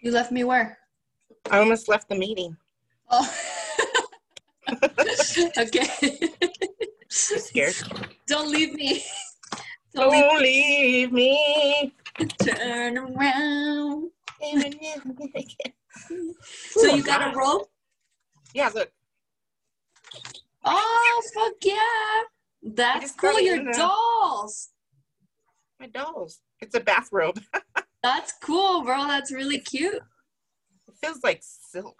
You left me where? I almost left the meeting. Oh. okay. Scared? Don't leave me. Don't leave Don't leave me. Turn around. So you got a rope? Yeah, look. Oh fuck yeah! That's cool. Your dolls. My dolls. It's a bathrobe. That's cool, bro. That's really cute. It feels like silk.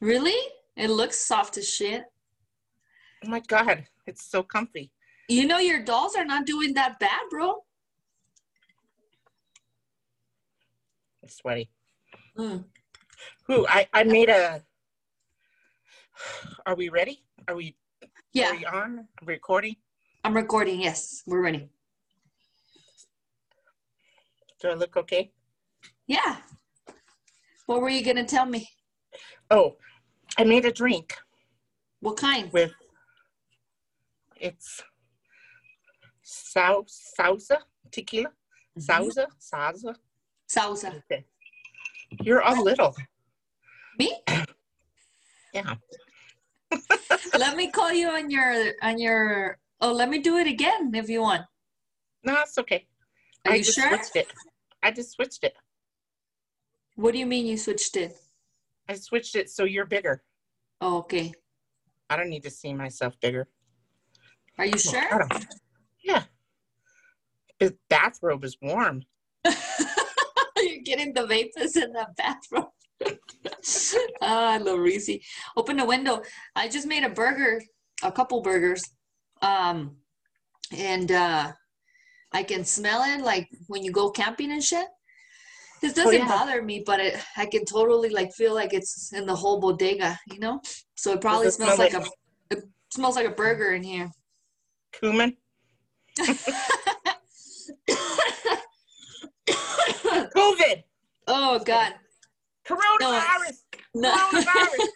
Really? It looks soft as shit. Oh my god, it's so comfy. You know your dolls are not doing that bad, bro. It's sweaty. Mm. Ooh, I, I made a. Are we ready? Are we, Yeah, are we on? Recording? I'm recording. Yes, we're ready. Do I look okay? Yeah. What were you gonna tell me? Oh, I made a drink What kind? with. It's sau Sauza tequila. Mhm. Salsa, salsa. Salsa. Okay. You're all little. Me? Yeah. let me call you on your on your. Oh, let me do it again if you want. No, it's okay. Are I you sure? I just switched it. What do you mean you switched it? I switched it so you're bigger. Oh, okay. I don't need to see myself bigger. Are you I sure? Yeah. The bathrobe is warm. You're getting the vapors in the bathroom. ah, I love Reese. Open the window. I just made a burger, a couple burgers. Um, and uh, I can smell it like when you go camping and shit. This oh, doesn't Oh, yeah. bother me, but it, I can totally like feel like it's in the whole bodega, you know. So it probably smells smell like a it smells like a burger in here. Cumin. COVID. oh God, Coronavirus. no. Coronavirus.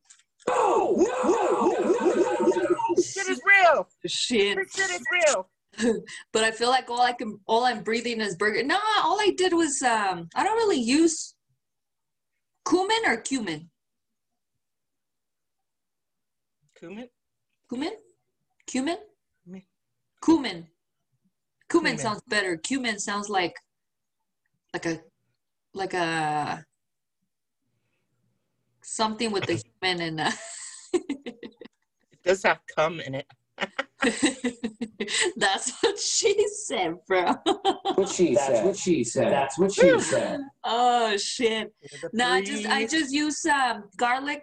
shit is real. Shit. This shit is real. but I feel like all I can, all I'm breathing is burger. No, all I did was, um, I don't really use cumin or cumin. Cumin? Cumin, cumin, Cumin. cumin. Cumin Cumin. sounds better. Cumin sounds like, like a, like a something with the human in Uh, It does have cum in it. That's what she said, bro. what she That's said. what she said. That's what she said. oh shit. No, I just I just use um garlic,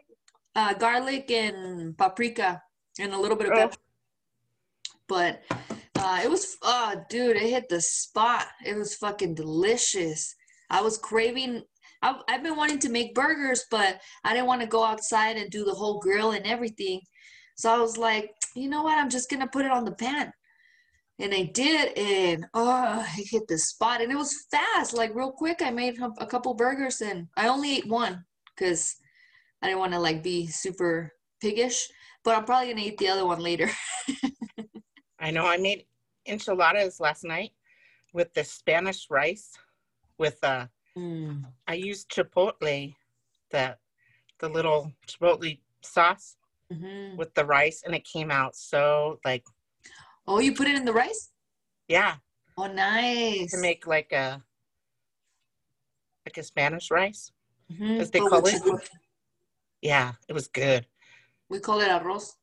uh garlic and paprika and a little bit of Oh. pepper. But uh it was oh dude, it hit the spot. It was fucking delicious. I was craving I've, I've been wanting to make burgers, but I didn't want to go outside and do the whole grill and everything. So I was like, you know what? I'm just gonna put it on the pan. And I did, and oh, it hit the spot, and it was fast, like real quick. I made a a couple burgers, and I only ate one because I didn't want to like be super piggish. But I'm probably gonna eat the other one later. I know I made enchiladas last night with the Spanish rice with uh Mm. I used chipotle, the the little chipotle sauce Mhm. with the rice and it came out so like Oh, you put it in the rice? yeah, Oh, nice. to make like a like a Spanish rice. Mhm. as they But call it. chipotle. Yeah, it was good. We call it arroz.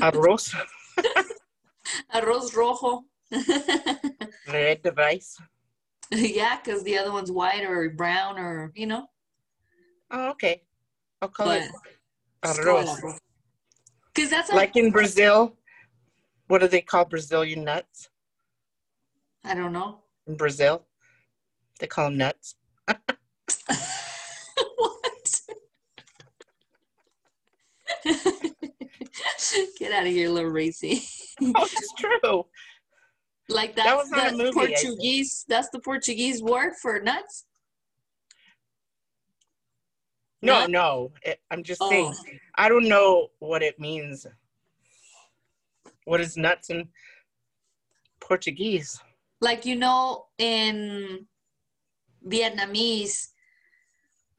Arroz, arroz rojo. red rice. yeah, because the other one's white or brown or you know. Oh, okay. I'll call But it just call it arroz. Because that's Like in Brazil, what do they call Brazilian nuts? I don't know. In Brazil, they call them nuts. what? Get out of here, little racy. Oh, it's true. Like That that's was not a the movie, Portuguese. That's the Portuguese word for nuts. No, Nut? no. It, I'm just Oh. saying. I don't know what it means. What is nuts in Portuguese? Like you know, in Vietnamese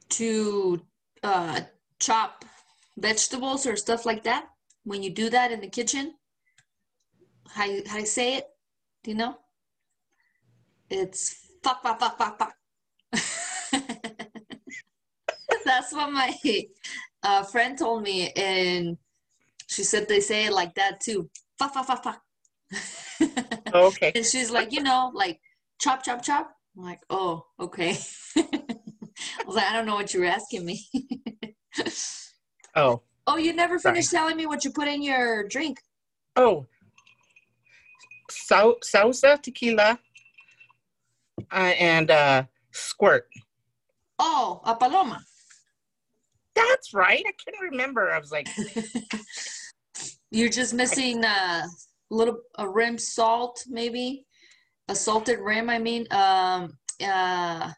to uh, chop vegetables or stuff like that. When you do that in the kitchen, how you, how you say it? Do you know? It's fuck fuck fuck fuck fuck. That's what my uh, friend told me, and she said they say it like that too. Fuck fuck fuck fuck. Oh, okay. And she's like, you know, like chop, chop, chop. I'm like, oh, okay. I was like, I don't know what you were asking me. Oh, oh, you never Sorry. finished telling me what you put in your drink. oh. Sauza tequila uh, and uh, squirt. Oh, a paloma. That's right. I couldn't remember. I was like, You're just missing a little a rim salt, maybe a salted rim. I mean, um, uh,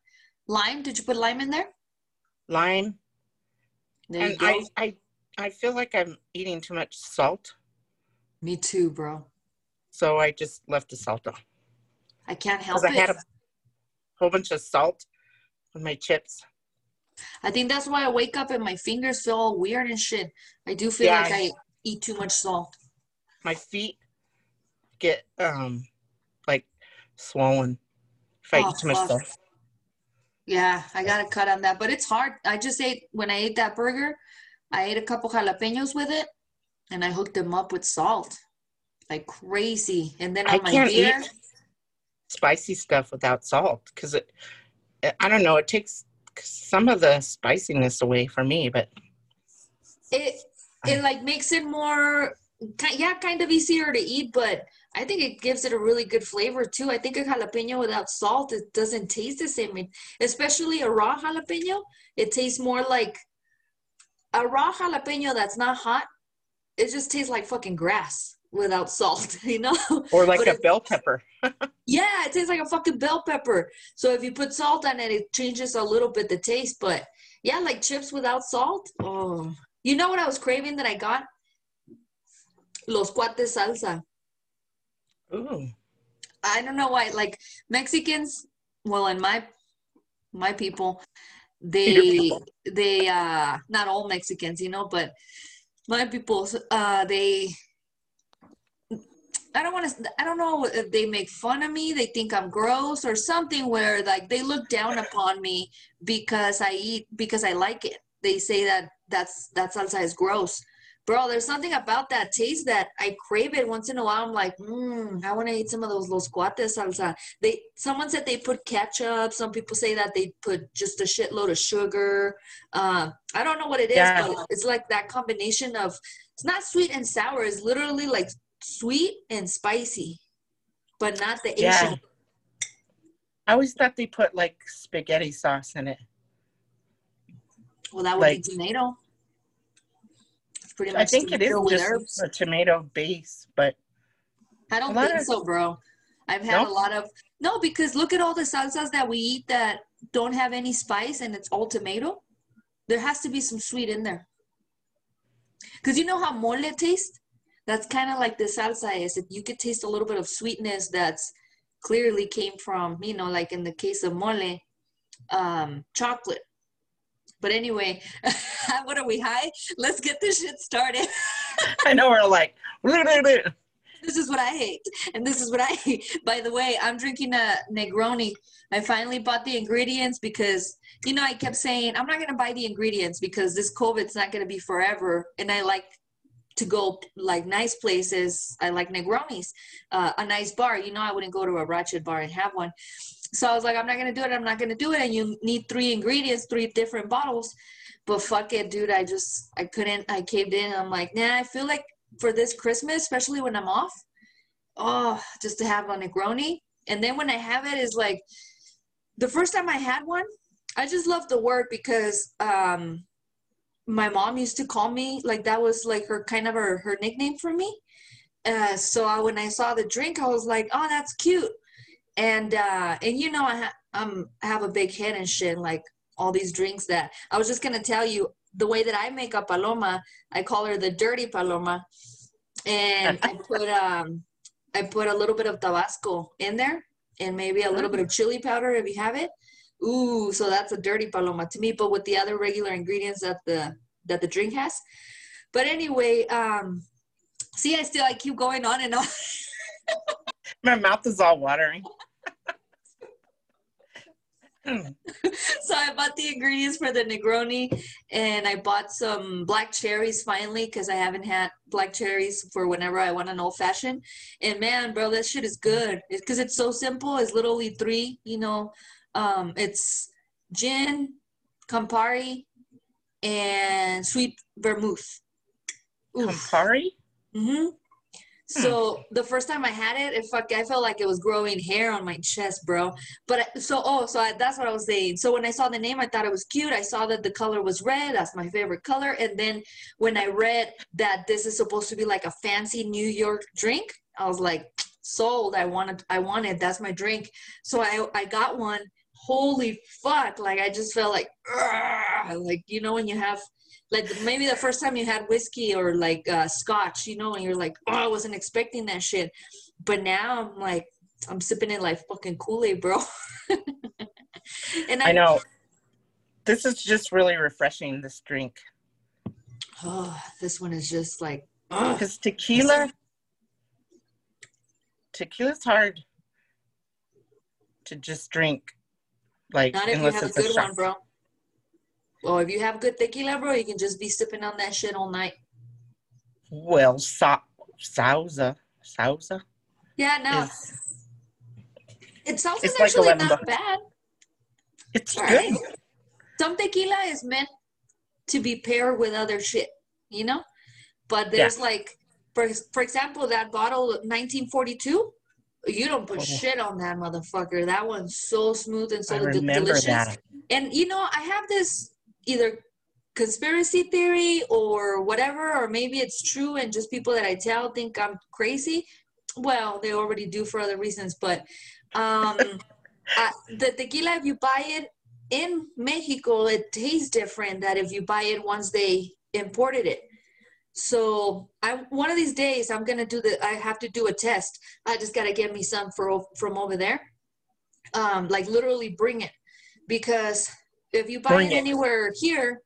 lime. Did you put lime in there? lime. There and. I, I, I feel like I'm eating too much salt, Me too, bro. So I just left the salt on. I can't help it. Because I had a whole bunch of salt on my chips. I think that's why I wake up and my fingers feel all weird and shit. I do feel Yeah, like I- I eat too much salt. My feet get um like swollen if I Oh, eat too much salt. Yeah, I gotta cut on that, but it's hard. I just ate when I ate that burger, I ate a couple jalapenos with it, and I hooked them up with salt, like crazy. And then on I my can't beer, eat spicy stuff without salt because it, I don't know, it takes some of the spiciness away for me, but it it like makes it more, yeah, kind of easier to eat, but I think it gives it a really good flavor too. I think a jalapeno without salt, it doesn't taste the same. It- especially a raw jalapeno, it tastes more like a raw jalapeno that's not hot. It just tastes like fucking grass without salt, you know? or like But a bell pepper. Yeah, it tastes like a fucking bell pepper. So if you put salt on it, it changes a little bit the taste. But yeah, like chips without salt. Oh, you know what I was craving that I got? Los cuates salsa. Ooh, I don't know why. Like Mexicans, well, in my my people, they people. they uh not all Mexicans, you know, but my people, uh, they. I don't want to. I don't know if they make fun of me. They think I'm gross or something. Where like they look down upon me because I eat because I like it. They say that that's that salsa is gross bro there's something about that taste that i crave it once in a while i'm like mm, i want to eat some of those los cuates salsa they someone said they put ketchup some people say that they put just a shitload of sugar uh, i don't know what it is Yeah. but it's like that combination of it's not sweet and sour it's literally like sweet and spicy but not the Asian. Yeah. I always thought they put like spaghetti sauce in it. well that would like- be tomato it's pretty I think it is just herbs a tomato base, but I don't think of- so, bro. I've had No? a lot of no, because look at all the salsas that we eat that don't have any spice and it's all tomato. There has to be some sweet in there. Cause you know how mole tastes? That's kind of like the salsa is. that you could taste a little bit of sweetness that's clearly came from, you know, like in the case of mole, um, chocolate. But anyway, what are we high? Let's get this shit started. I know we're like, this is what I hate, and this is what I hate. By the way, I'm drinking a Negroni. I finally bought the ingredients because you know I kept saying I'm not gonna buy the ingredients because this COVID's not gonna be forever, and I like to go like nice places. I like Negronis, uh, a nice bar. You know, I wouldn't go to a ratchet bar and have one. So I was like, I'm not gonna do it. I'm not gonna do it. And you need three ingredients, three different bottles. But fuck it, dude. I just I couldn't. I caved in. I'm like, nah. I feel like for this Christmas, especially when I'm off, oh, just to have a Negroni. And then when I have it, is like the first time I had one. I just love the word because um, my mom used to call me like that was like her kind of her, her nickname for me. Uh, so I, when I saw the drink, I was like, oh, that's cute. And uh, and you know I ha- um I have a big head and shit like all these drinks that I was just gonna tell you the way that I make a paloma. I call her the dirty paloma, and I put um I put a little bit of Tabasco in there and maybe a little bit of chili powder if you have it, Ooh, so that's a dirty paloma to me, but with the other regular ingredients that the that the drink has. But anyway, um, see, I still I keep going on and on. My mouth is all watering. so I bought the ingredients for the Negroni, and I bought some black cherries finally because I haven't had black cherries for whenever I want an old fashioned. And man, bro, that shit is good because it's so simple. It's literally three, you know. Um, it's gin, Campari, and sweet vermouth. Oof. Campari? Mm-hmm. So the first time I had it, it fuck, I felt like it was growing hair on my chest, bro. But I, so, oh, so I, that's what I was saying. So when I saw the name, I thought it was cute. I saw that the color was red. That's my favorite color. And then when I read that this is supposed to be like a fancy New York drink, I was like, sold. I wanted, I wanted. That's my drink. So I, I got one. Holy fuck! Like I just felt like, like you know when you have like maybe the first time you had whiskey or like uh, scotch, you know, and you're like, oh, I wasn't expecting that shit. But now I'm like, I'm sipping it like fucking Kool Aid, bro. and I know. This is just really refreshing, this drink. Oh, this one is just like. Because tequila, tequila's hard to just drink. Like, not if you have a it's a good shot. one, bro. Well, if you have good tequila, bro, you can just be sipping on that shit all night. Well, sa- Sauza, Sauza Yeah, no, is it sounds it's actually 11 not bad. it's All good. right. Some tequila is meant to be paired with other shit, you know? But there's like, for, for example, that bottle of 1942, you don't put Oh. shit on that motherfucker. That one's so smooth and so delicious. that. And, you know, I have this either conspiracy theory or whatever, or maybe it's true and just people that I tell think I'm crazy. Well, they already do for other reasons, but um, uh, the tequila, if you buy it in Mexico, it tastes different than if you buy it once they imported it. So I one of these days I'm gonna do the I have to do a test. I just gotta get me some for from over there. Um, like literally bring it because if you buy Bring it it. anywhere here,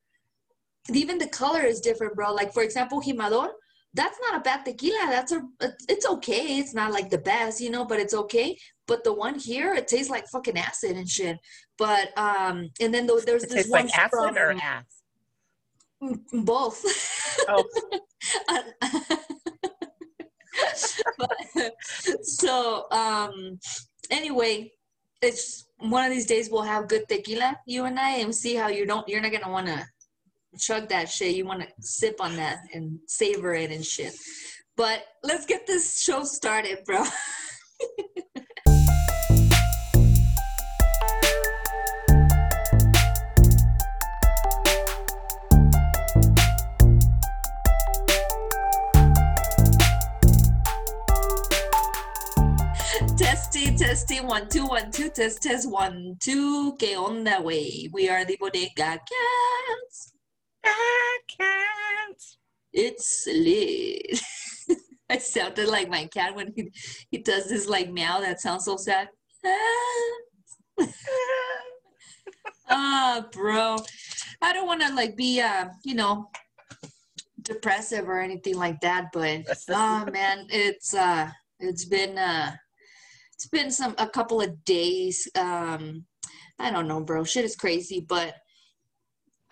even the color is different, bro. Like for example, Jimador, that's not a bad tequila. That's a it's okay. It's not like the best, you know, but it's okay. But the one here, it tastes like fucking acid and shit. But um, and then though there's It this tastes one like acid from or ass. Both. Oh, but, so um anyway it's one of these days we'll have good tequila you and i and see how you don't you're not gonna want to chug that shit. You want to sip on that and savor it and shit. But let's get this show started bro Testing, one, two, one, two, test, test, one, two. ¿Qué onda, way? We are the Bodega Cats. Can't. It's lit. I sounded like my cat when he, he does this like meow that sounds so sad. Ah, bro. I don't want to like be, uh, you know, depressive or anything like that, but oh man, it's uh, it's been uh, it's been some a couple of days. Um, I don't know, bro. Shit is crazy, but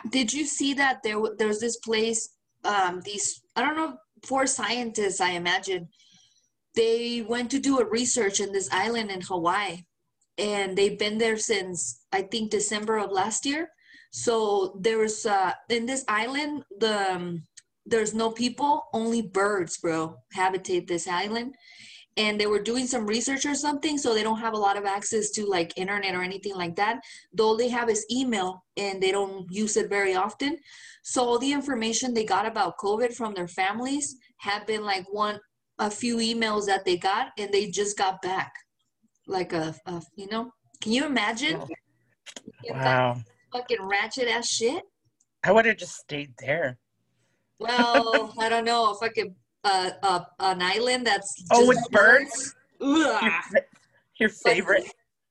did you see that there there's this place? Um, these I don't know, four scientists, I imagine, they went to do a research in this island in Hawaii, and they've been there since I think December of last year. So there was uh, in this island the um, there's no people, only birds, bro, habitate this island. And they were doing some research or something, so they don't have a lot of access to like internet or anything like that. Though they have is email and they don't use it very often. So all the information they got about COVID from their families have been like one a few emails that they got and they just got back. Like a, a you know, can you imagine? Wow. fucking ratchet ass shit. I would have just stayed there. Well, I don't know if I could uh, uh an island that's Oh, with birds? Ugh. Your, your favorite.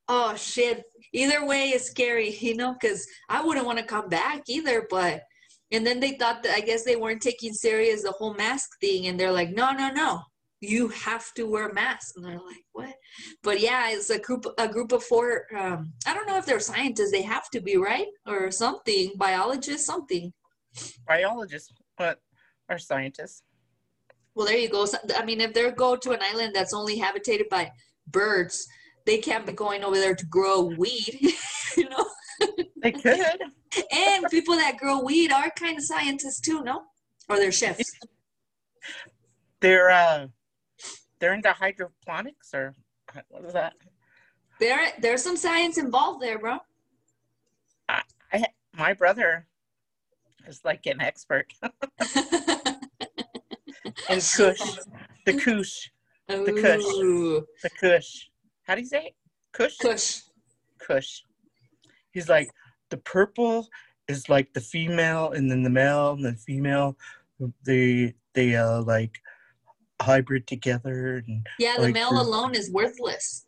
oh shit. Either way is scary, you know, because I wouldn't want to come back either. But and then they thought that I guess they weren't taking serious the whole mask thing, and they're like, no, no, no, you have to wear masks. And they're like, what? But yeah, it's a group a group of four. Um, I don't know if they're scientists. They have to be right or something, biologists, something. Biologists, but are scientists. Well, there you go. So- I mean, if they go to an island that's only habitated by birds, they can't be going over there to grow weed, you know. They could. And people that grow weed are kind of scientists too, no? Or they're chefs. they're uh they're into hydroponics or what is that? There, there's some science involved there, bro. I my brother is like an expert in kush. The kush. The Kush. Ooh, The kush. How do you say it? Kush? Kush. Kush. He's like the purple is like the female and then the male and the female they they uh like hybrid together and Yeah, the Like male alone is worthless.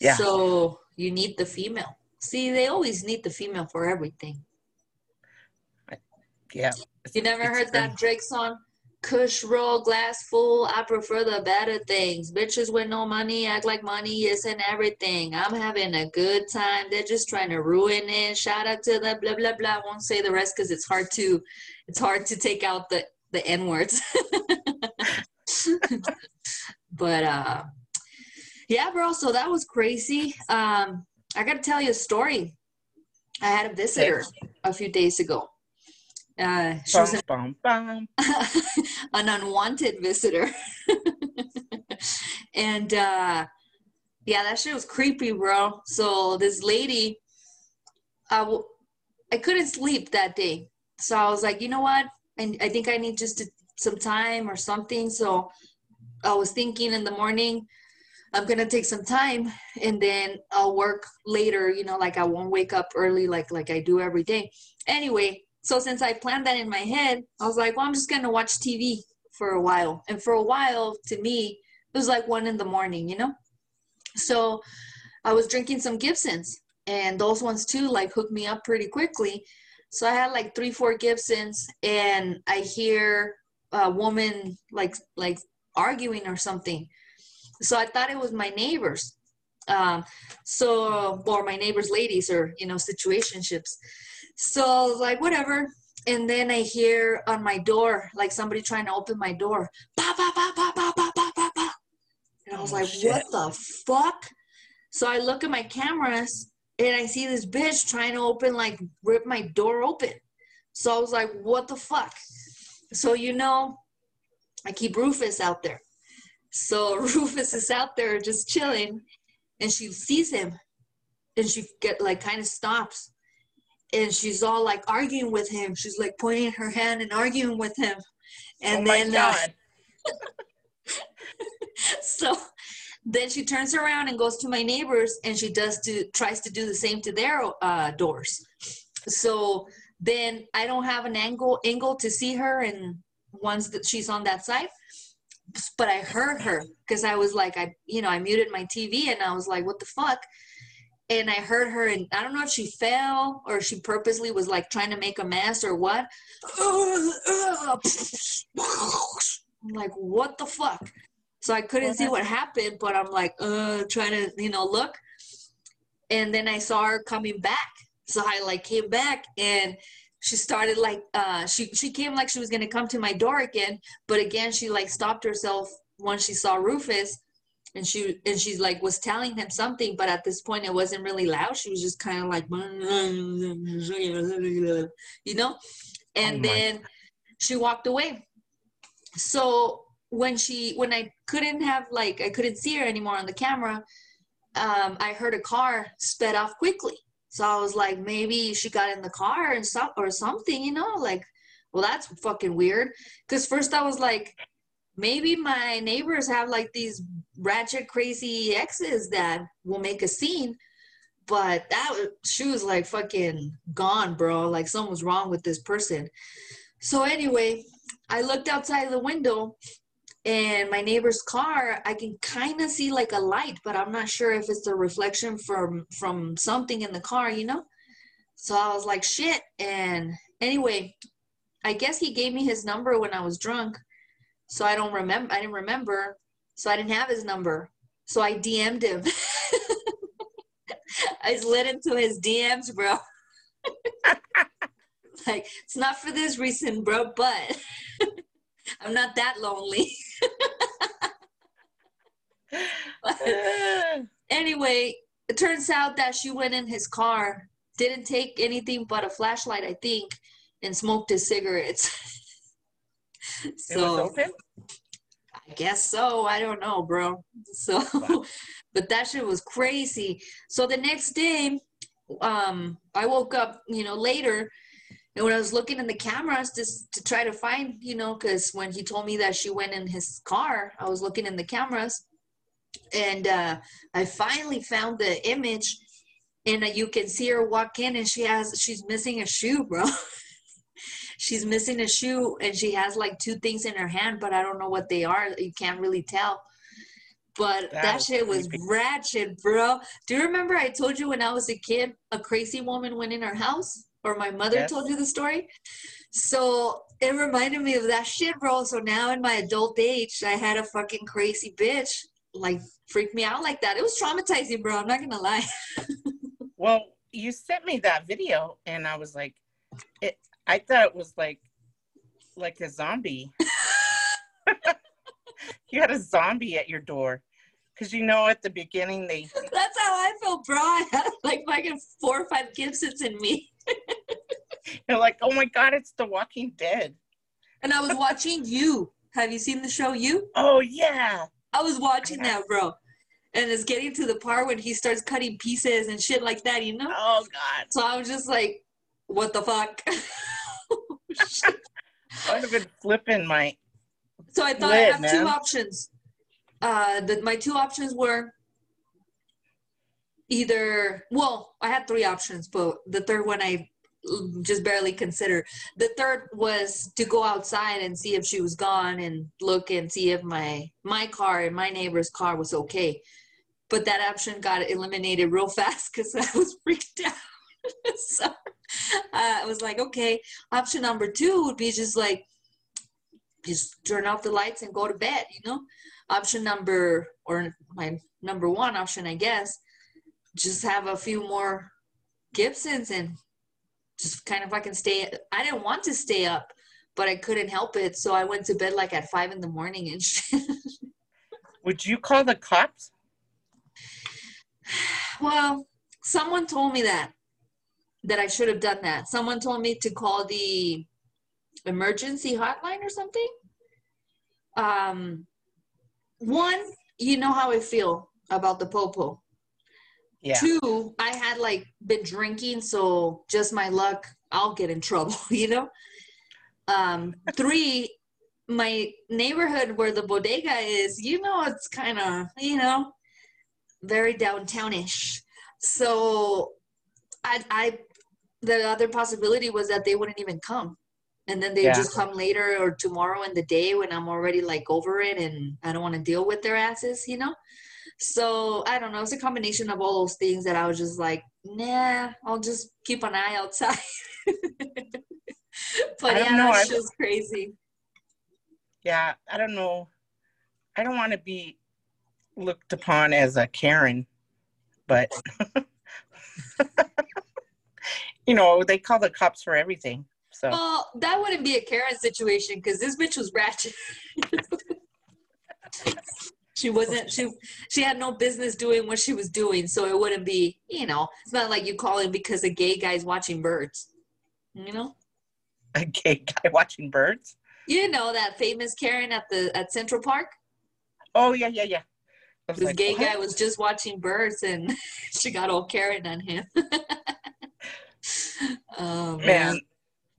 Yeah. So you need the female. See, they always need the female for everything. yeah. You never heard that Drake song? Kush roll glass full. I prefer the better things. Bitches with no money act like money isn't everything. I'm having a good time. They're just trying to ruin it. Shout out to the blah blah blah. I won't say the rest because it's hard to it's hard to take out the the n words. but uh, yeah, bro. So that was crazy. Um, I got to tell you a story. I had a visitor a few days ago. Uh, she was Bum, bum, bum. an unwanted visitor. and uh yeah, that shit was creepy, bro. So this lady I w- I couldn't sleep that day. So I was like, you know what? And I think I need just to, some time or something. So I was thinking in the morning, I'm gonna take some time and then I'll work later, you know, like I won't wake up early like like I do every day. Anyway, so since I planned that in my head, I was like, well, I'm just gonna watch TV for a while. And for a while, to me, it was like one in the morning, you know? So I was drinking some Gibsons, and those ones too, like hooked me up pretty quickly. So I had like three, four Gibsons, and I hear a woman like like arguing or something. So I thought it was my neighbors. Um, so or my neighbors' ladies or you know situationships. So I was like, whatever. And then I hear on my door, like somebody trying to open my door. And I was Oh, like, shit. what the fuck? So I look at my cameras and I see this bitch trying to open, like, rip my door open. So I was like, what the fuck? So, you know, I keep Rufus out there. So Rufus is out there just chilling and she sees him and she get like kind of stops and she's all like arguing with him. She's like pointing her hand and arguing with him. And oh my then uh, so then she turns around and goes to my neighbors and she does to tries to do the same to their uh, doors. So then I don't have an angle angle to see her and once that she's on that side. But I heard her because I was like I you know I muted my TV and I was like what the fuck and I heard her, and I don't know if she fell or she purposely was like trying to make a mess or what. I'm like, what the fuck? So I couldn't see what happened, but I'm like, uh, trying to, you know, look. And then I saw her coming back. So I like came back and she started like uh she she came like she was gonna come to my door again, but again she like stopped herself once she saw Rufus and she and she's like was telling him something but at this point it wasn't really loud. She was just kind of like you know? And Oh then she walked away. So when she when i couldn't have like i couldn't see her anymore on the camera um i heard a car sped off quickly. So i was like maybe she got in the car and some or something you know? Like well that's fucking weird. Because first i was like maybe my neighbors have like these ratchet crazy exes that will make a scene but that she was like fucking gone bro. Like something was wrong with this person. So anyway i looked outside the window and my neighbor's car i can kind of see like a light but i'm not sure if it's a reflection from from something in the car you know? So i was like shit and anyway i guess he gave me his number when i was drunk so i don't remember i didn't remember. So i didn't have his number. So i dm'd him. I slid into his dms bro. Like it's not for this reason bro but i'm not that lonely. Anyway, it turns out that she went in his car, didn't take anything but a flashlight, I think, and smoked his cigarettes. so? I guess so. I don't know, bro. So, but that shit was crazy. So the next day, um, I woke up, you know, later, and when I was looking in the cameras just to try to find, you know, because when he told me that she went in his car, I was looking in the cameras, and uh, I finally found the image, and uh, you can see her walk in, and she has she's missing a shoe, bro. she's missing a shoe, and she has like two things in her hand, but I don't know what they are. You can't really tell. But That that, shit was creepy. ratchet, bro. Do you remember I told you when I was a kid, a crazy woman went in our house? Or my mother Yes. told you the story? So it reminded me of that shit, bro. So now in my adult age, I had a fucking crazy bitch like freak me out like that. It was traumatizing, bro. I'm not gonna lie. Well, you sent me that video, and I was like, it. I thought it was like, like a zombie. you had a zombie at your door, because you know at the beginning they. That's how I felt, bro. I had like fucking four or five Gibsons in me. You're like, oh my god, it's The Walking Dead. And I was watching you. Have you seen the show You? Oh yeah. I was watching that, bro. And it's getting to the part when he starts cutting pieces and shit like that, you know? Oh god. So I was just like, what the fuck? I'd have been flipping my. so I thought I have man. two options. Uh, the, my two options were either, well, I had three options, but the third one I just barely considered. The third was to go outside and see if she was gone and look and see if my my car and my neighbor's car was okay. But that option got eliminated real fast because I was freaked out. so uh, I was like, okay. Option number two would be just like just turn off the lights and go to bed, you know? Option number or my number one option, I guess, just have a few more Gibsons and just kind of fucking stay. I didn't want to stay up, but I couldn't help it. So I went to bed like at five in the morning and shit. Would you call the cops? well, someone told me that, that I should have done that. Someone told me to call the emergency hotline or something. Um, one, you know how I feel about the popo. Yeah. Two, I had like been drinking, so just my luck, I'll get in trouble, you know? Um, three, my neighborhood where the bodega is, you know, it's kind of, you know, very downtownish. So I, I, the other possibility was that they wouldn't even come. And then they Yeah. just come later or tomorrow in the day when I'm already like over it and I don't want to deal with their asses, you know? So I don't know. It's a combination of all those things that I was just like, nah, I'll just keep an eye outside. but I yeah, know, that's I- just crazy. Yeah. I don't know. I don't want to be looked upon as a Karen, but you know they call the cops for everything. So Well, that wouldn't be a Karen situation because this bitch was ratchet. she wasn't. She she had no business doing what she was doing, so it wouldn't be. You know, it's not like you call in because a gay guy's watching birds. You know, a gay guy watching birds. you know that famous Karen at the at Central Park. Oh yeah, yeah, yeah. This like, gay what? guy was just watching birds, and she got all Karen on him. oh man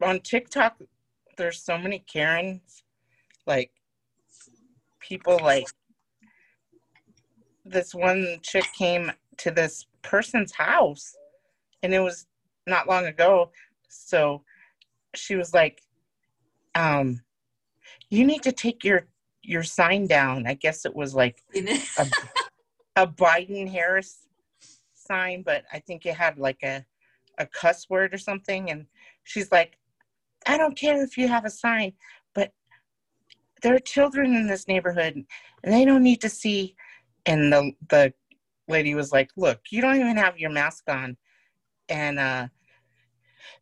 on TikTok. There's so many Karens, like people like this one chick came to this person's house, and it was not long ago. So she was like, um, "You need to take your your sign down. I guess it was like know? a Biden Harris sign, but I think it had like a a cuss word or something. And she's like, I don't care if you have a sign, but there are children in this neighborhood and they don't need to see. And the the lady was like, Look, you don't even have your mask on, and uh,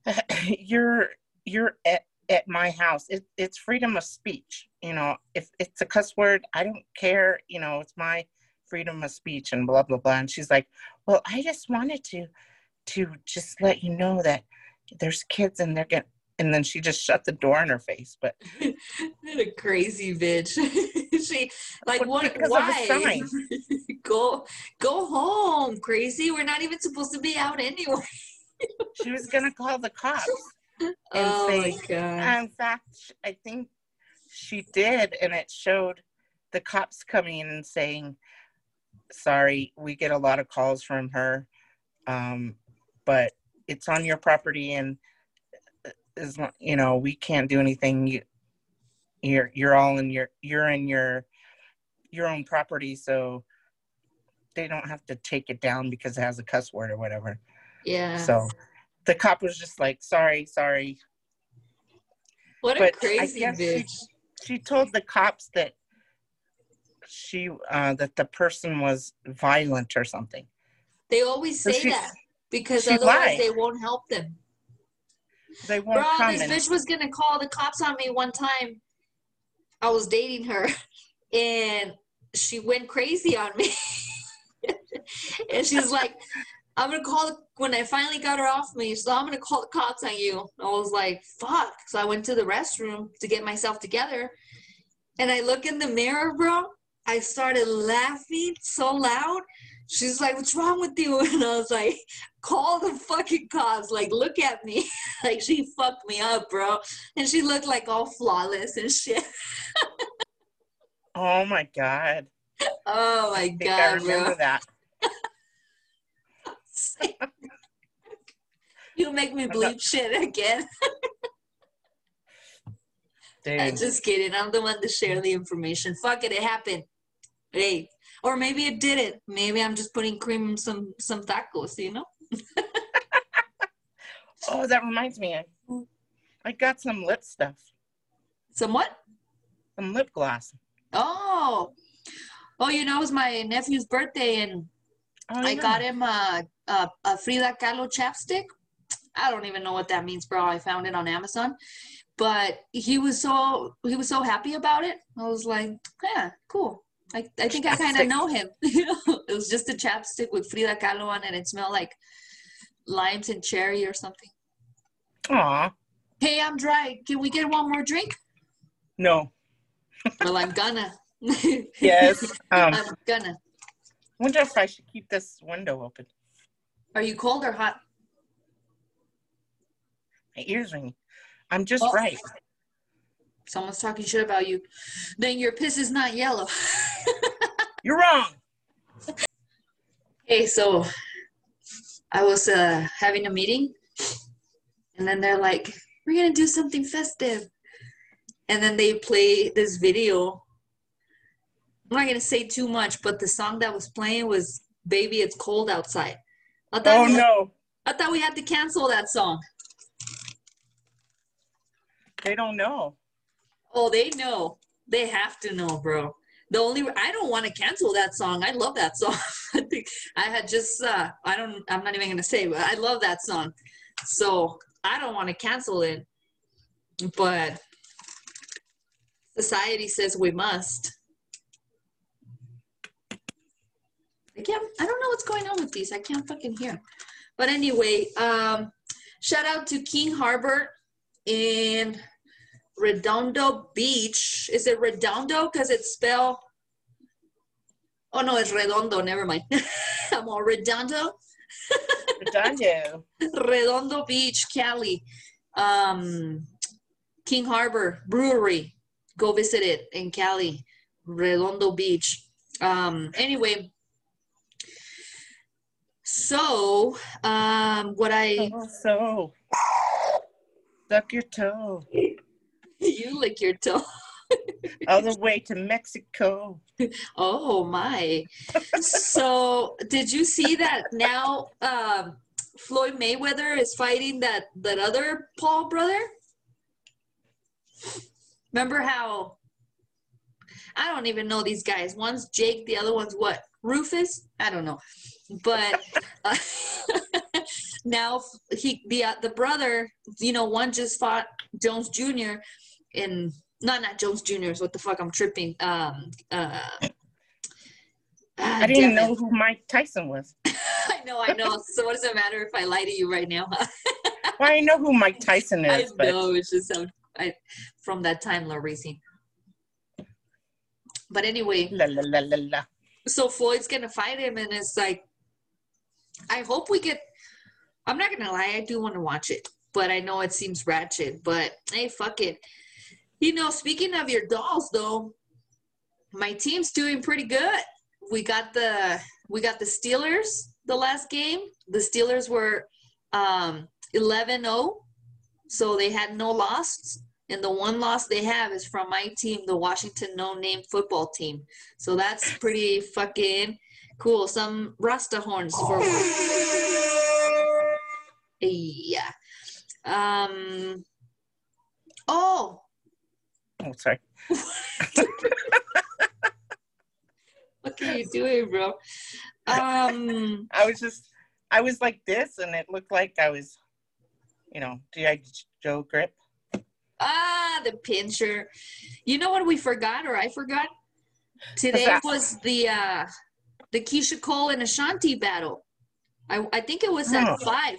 you're you're at at my house. It, it's freedom of speech. You know, if it's a cuss word, I don't care. You know, it's my freedom of speech and blah blah blah. And she's like, well, I just wanted to to just let you know that there's kids and they're getting. And then she just shut the door in her face. But What a crazy bitch. she like Well, what because of a why? go go home, crazy. We're not even supposed to be out anyway. she was gonna call the cops. oh say, my god. In fact, I think she did, and it showed the cops coming in and saying, "Sorry, we get a lot of calls from her, um, but it's on your property, and is you know we can't do anything. You, you're you're all in your you're in your your own property, so." They don't have to take it down because it has a cuss word or whatever. yeah. So the cop was just like, "Sorry, sorry, what a but I crazy guess she- bitch. she told the cops that she uh that the person was violent or something They always So say that because she otherwise lied. they won't help them. they won't Bro, come this bitch was gonna call the cops on me one time. I was dating her, and she went crazy on me. and she's like, "I'm gonna call the, when I finally got her off me. So I'm gonna call the cops on you." I was like, "Fuck!" So I went to the restroom to get myself together, and I look in the mirror, bro. I started laughing so loud. She's like, "What's wrong with you?" And I was like, "Call the fucking cops! Like, look at me!" like she fucked me up, bro. And she looked like all flawless and shit. oh my god Oh my i think i remember bro. that you make me bleep shit again. I'm just kidding. I'm the one to share the information. Fuck it, it happened. Hey. Or maybe it didn't. Maybe I'm just putting cream in some some tacos, you know? oh that reminds me I, I got some lip stuff Some what? some lip gloss Oh. Oh, you know, it was my nephew's birthday and oh, I yeah. got him a, a, a Frida Kahlo chapstick. I don't even know what that means, bro. I found it on Amazon, but he was so he was so happy about it. I was like, yeah, cool. I, I think I kind of know him. It was just a chapstick with Frida Kahlo on it. And it smelled like limes and cherry or something. Aw, Hey, I'm dry. Can we get one more drink? no well, I'm gonna. yes um I'm gonna. wonder if i should keep this window open Are you cold or hot? my ears ringing i'm just Oh. right Someone's talking shit about you. Then your piss is not yellow. you're wrong Okay, so I was uh, having a meeting, and then they're like, "We're gonna do something festive," and then they play this video. I'm not gonna say too much, but the song that was playing was "Baby, It's Cold Outside." I thought, oh we, no I thought we had to cancel that song. they don't know Oh, they know. They have to know, bro. The only I don't want to cancel that song. I love that song. I think I had just uh I don't I'm not even gonna say, but I love that song. So I don't want to cancel it. But society says we must. I can't I don't know what's going on with these. I can't fucking hear. But anyway, um shout out to King Harbor in Redondo Beach. Is it Redondo? Because it's spelled. Oh no, it's Redondo. Never mind. I'm all Redondo. Redondo. Redondo Beach, Cali. Um, King Harbor Brewery. Go visit it in Cali. Redondo Beach. Um, anyway. So, um, what I Oh, so suck your toe. you lick your toe. all the way to Mexico. Oh my. so did you see that now um Floyd Mayweather is fighting that that other Paul brother? Remember how I don't even know these guys. One's Jake, the other one's what? Rufus? I don't know. But uh, now he the uh, the brother, you know, one just fought Jones Jr. in not not Jones Jr. What the fuck? I'm tripping. Um, uh, ah, I didn't damn know who Mike Tyson was. I know, I know. So what does it matter if I lie to you right now? Well, I know who Mike Tyson I is, but know it's just so I from that time, Larisi. But anyway, la la la la la. so Floyd's gonna fight him, and it's like, I hope we get. I'm not gonna lie, I do want to watch it, but I know it seems ratchet. But hey, fuck it. You know, speaking of your dolls, though, my team's doing pretty good. We got the we got the Steelers the last game. The Steelers were um 11-0, so they had no loss. And the one loss they have is from my team, the Washington No Name Football Team. So that's pretty fucking cool. Some Rasta horns for yeah. Um. Oh, Oh, sorry. what are you doing, bro? Um. I was just, I was like this, and it looked like I was, you know, G.I. Joe grip. Ah, the pincher. You know what we forgot, or I forgot? Today was the uh the Keyshia Cole and Ashanti battle. I I think it was at Oh. five.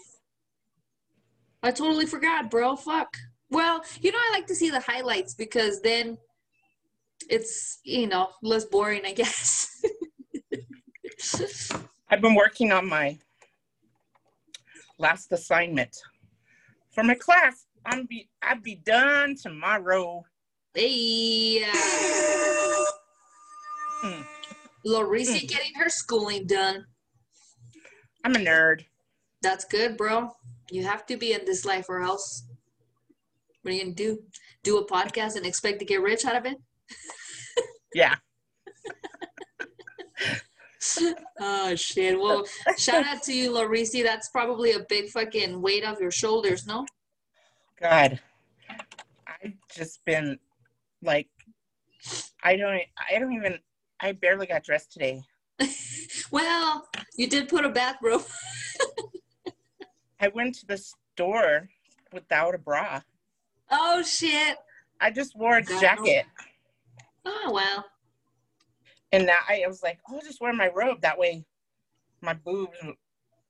I totally forgot, bro. Fuck. Well, you know, I like to see the highlights because then it's you know less boring, I guess. I've been working on my last assignment for my class. I'm be, I'll be done tomorrow. hey, uh, Hmm. Larissa Hmm. getting her schooling done. I'm a nerd. That's good, bro. You have to be in this life, or else what are you gonna do? Do a podcast and expect to get rich out of it? Yeah. Oh shit! Well, shout out to you, Larisi. That's probably a big fucking weight off your shoulders, no? God, I've just been like, I don't, I don't even, I barely got dressed today. Well, you did put a bathrobe. I went to the store without a bra. Oh shit! I just wore a jacket, Oh wow. and now I was like, oh, I'll just wear my robe. That way, my boobs,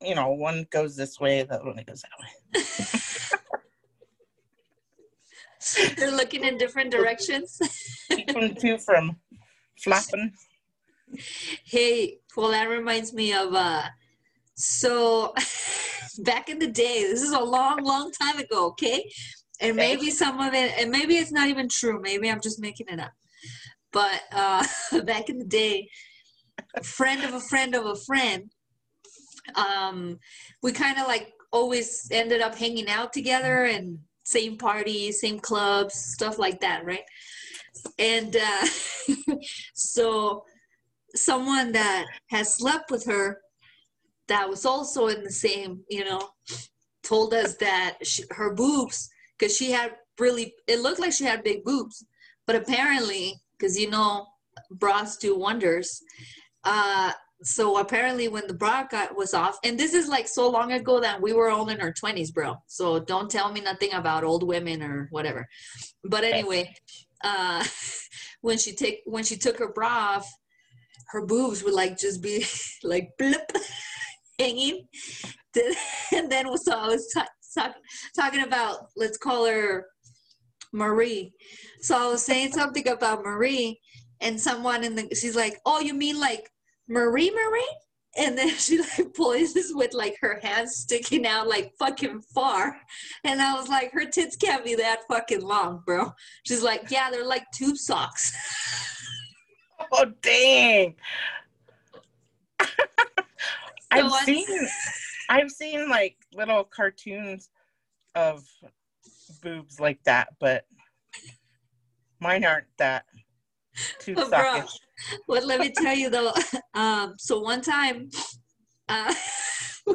you know, one goes this way, the other one goes that way. They're looking in different directions. Keep them two from flapping. Hey, well, that reminds me of uh, so back in the day. This is a long, long time ago. Okay, and maybe some of it, and maybe it's not even true. Maybe I'm just making it up. But uh, back in the day, a friend of a friend of a friend, um, we kind of like always ended up hanging out together and same parties, same clubs, stuff like that, right? And uh, so someone that has slept with her that was also in the same, you know, told us that she, her boobs, because she had really, it looked like she had big boobs, but apparently, because you know, bras do wonders. Uh, so apparently, when the bra got was off, and this is like so long ago that we were all in our twenties, bro. So don't tell me nothing about old women or whatever. But anyway, uh, when she take when she took her bra off, her boobs would like just be like blip hanging. And then so I was ta- talk, talking about let's call her Marie. So I was saying something about Marie, and someone in the she's like, "Oh, you mean like Marie Marie?" And then she like poises with like her hands sticking out like fucking far. And I was like, her tits can't be that fucking long, bro. She's like, yeah, they're like tube socks. Oh dang! I've seen, I've seen like little cartoons of boobs like that, but mine aren't that Two But bro. Well, let me tell you though. Um, so one time, uh,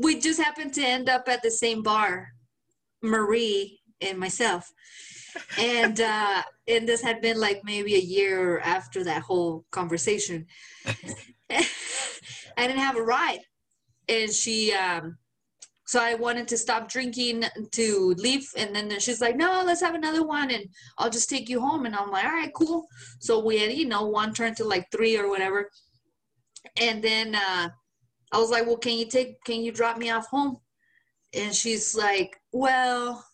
we just happened to end up at the same bar, Marie and myself, and uh, and this had been like maybe a year after that whole conversation. I didn't have a ride, and she. Um, so I wanted to stop drinking to leave, and then she's like, "No, let's have another one, and I'll just take you home." And I'm like, "All right, cool." So we had, you know, one turn to like three or whatever. And then uh, I was like, well, can you take, can you drop me off home? And she's like, well,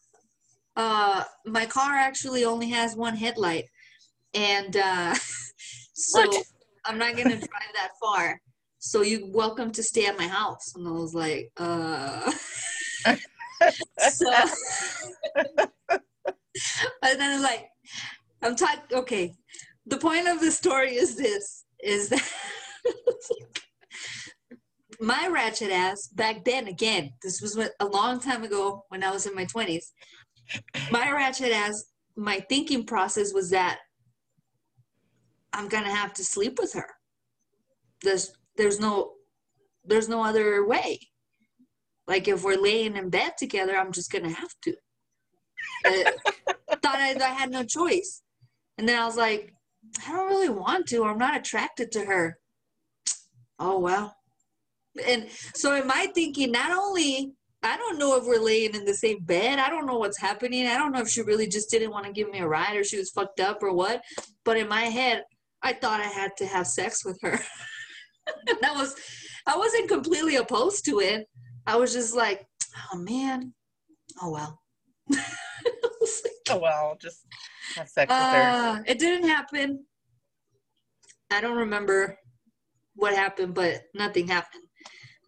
uh, my car actually only has one headlight. And uh, so What? I'm not going to drive that far. So you're welcome to stay at my house. And I was like, uh. so, and then like, I'm talking, okay, the point of the story is this is that my ratchet ass back then again this was a long time ago when i was in my 20s my ratchet ass my thinking process was that i'm gonna have to sleep with her there's there's no there's no other way like if we're laying in bed together i'm just gonna have to I thought I, I had no choice and then i was like I don't really want to. I'm not attracted to her. Oh well. And so in my thinking, not only I don't know if we're laying in the same bed. I don't know what's happening. I don't know if she really just didn't want to give me a ride or she was fucked up or what. But in my head, I thought I had to have sex with her. that was I wasn't completely opposed to it. I was just like, oh man, oh well. Like, Oh well, just have sex with her. uh, it didn't happen. I don't remember what happened, but nothing happened.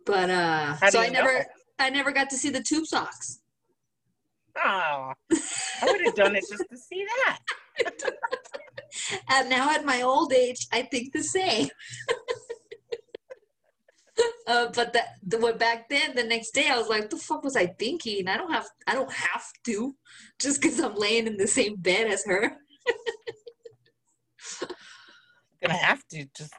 But uh, How so I never, know? I never got to see the tube socks. Oh, I would have done it just to see that. And now at my old age, I think the same. Uh, but that the what back then, the next day, I was like, "The fuck was I thinking? I don't have, I don't have to, just because I'm laying in the same bed as her." Gonna have to just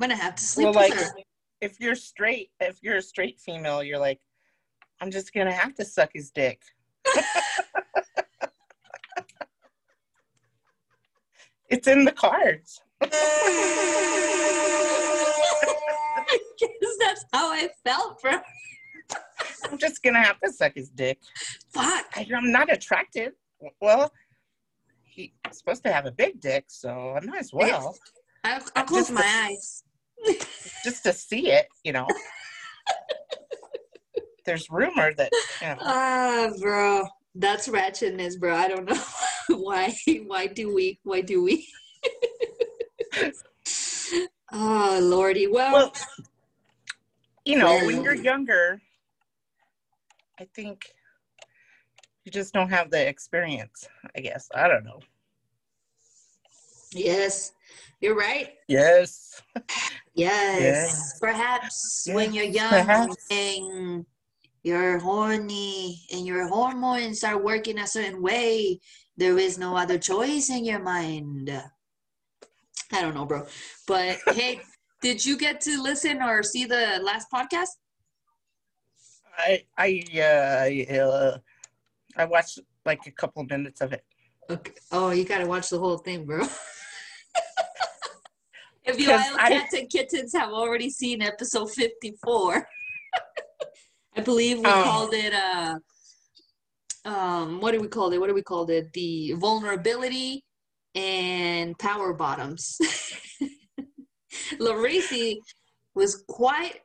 I'm gonna have to sleep well, with like her. if you're straight, if you're a straight female, you're like, I'm just gonna have to suck his dick. it's in the cards. That's how I felt, bro. I'm just gonna have to suck his dick. Fuck. I, I'm not attracted. Well, he's supposed to have a big dick, so I might as well I'll, I'll close my the- eyes. just to see it. You know, there's rumor that you know, Ah, bro, that's ratchetness, bro. I don't know why. Why do we? Why do we? oh lordy. Well, well, you know, when you're younger, I think you just don't have the experience. I guess I don't know. yes, you're right. Yes. Yes, Yes. perhaps Yes, when you're young perhaps. and you're horny and your hormones are working a certain way, there is no other choice in your mind. I don't know, bro. But hey, did you get to listen or see the last podcast? I I uh, I, uh, I watched like a couple minutes of it. Okay. Oh, you gotta watch the whole thing, bro. if you Isle I- Cats and Kittens have already seen episode 54, I believe we Oh. called it uh um what do we call it? What do we call it? The vulnerability and power bottoms. Laracy was quite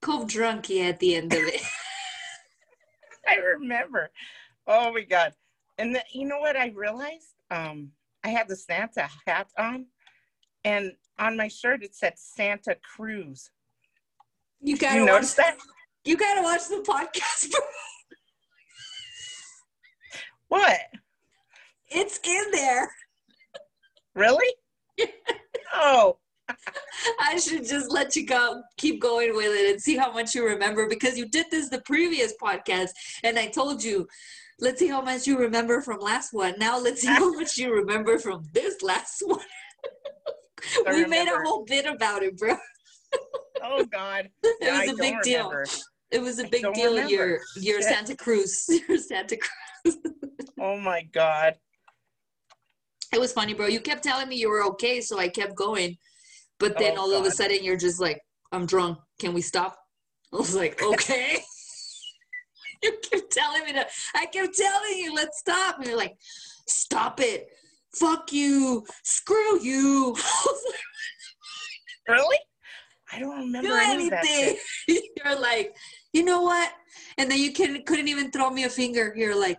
cove drunky at the end of it. I remember. Oh my god! And the, you know what I realized? Um, I had the Santa hat on, and on my shirt it said Santa Cruz. You gotta you watch notice that? you gotta watch the podcast. What? It's in there. Really? oh, I should just let you go, keep going with it and see how much you remember because you did this the previous podcast and I told you let's see how much you remember from last one. Now let's see how much you remember from this last one. We made a whole bit about it, bro. Oh God. It was I a big deal. remember. It was a big deal. remember. Your your Shit. Santa Cruz. Your Santa Cruz. Oh my God. It was funny, bro. You kept telling me you were okay, so I kept going. But then Oh, all of a sudden you're just like, I'm drunk. Can we stop? I was like, okay. you kept telling me that. I kept telling you, let's stop. And you're like, stop it. Fuck you. Screw you. I like, Really? I don't remember do any of that anything. you're like, you know what? And then you can, couldn't even throw me a finger. You're like,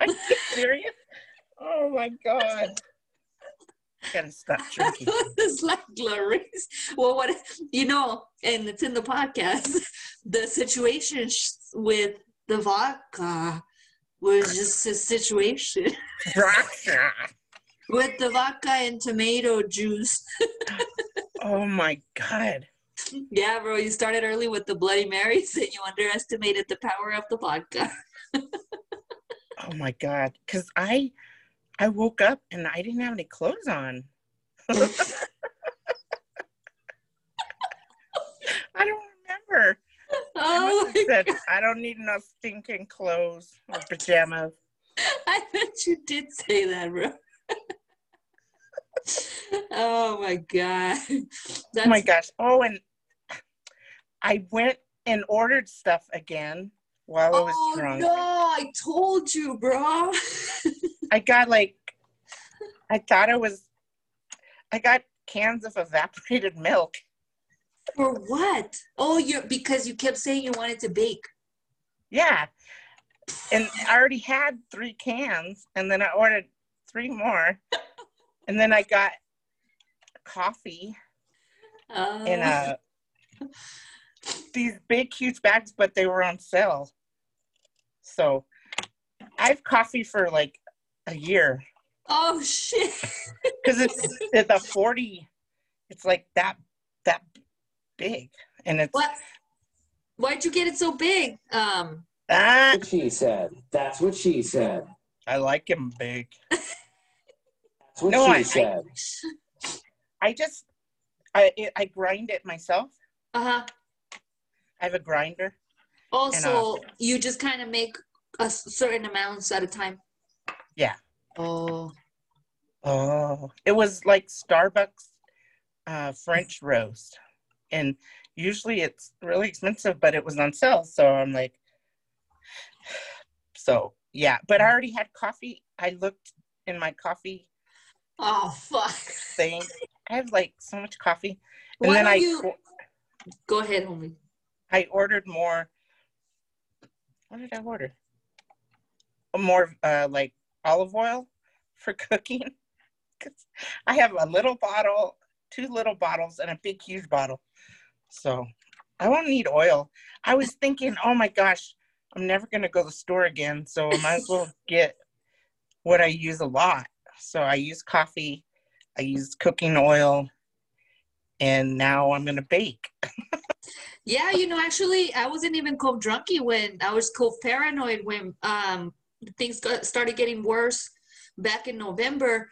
Are you serious? Oh my God. Gotta stop drinking. it's like Clarice. Well, what you know, and it's in the podcast. The situation sh- with the vodka was just a situation with the vodka and tomato juice. oh my God. Yeah, bro, you started early with the Bloody Marys, and you underestimated the power of the vodka. Oh my God. Cause I I woke up and I didn't have any clothes on. I don't remember. I Oh, have said I don't need enough stinking clothes or pajamas. I bet you did say that, bro. oh my god, that's Oh my gosh. Oh, and I went and ordered stuff again while I was oh drunk. no! I told you, bro. I got like, I thought it was, I got cans of evaporated milk. For what? Oh, you're because you kept saying you wanted to bake. Yeah. And I already had three cans, and then I ordered three more. And then I got coffee Uh, in a, these big, huge bags, but they were on sale. So I have coffee for like a year oh shit! because it's, it's a 40, it's like that, that big. And it's, what? Why'd you get it so big? Um. ah, What she said. That's what she said. I like him big. That's what No, she I- I- said. I just, I, it, I grind it myself. Uh huh. I have a grinder. Also, you just kind of make a certain amounts at a time. Yeah. Oh. Oh, it was like Starbucks uh, French roast. And usually it's really expensive, but it was on sale. So I'm like, so yeah, but I already had coffee. I looked in my coffee Oh fuck. thing. I have like so much coffee. And Why then I, you go ahead, homie? I ordered more. What did I order? More uh, like olive oil for cooking. 'Cause I have a little bottle, two little bottles, and a big, huge bottle. So I won't need oil. I was thinking, oh my gosh, I'm never going to go to the store again. So I might as well get what I use a lot. So I use coffee, I use cooking oil, and now I'm going to bake. Yeah, you know, actually, I wasn't even cold drunky when I was cold paranoid when um things got, started getting worse back in November,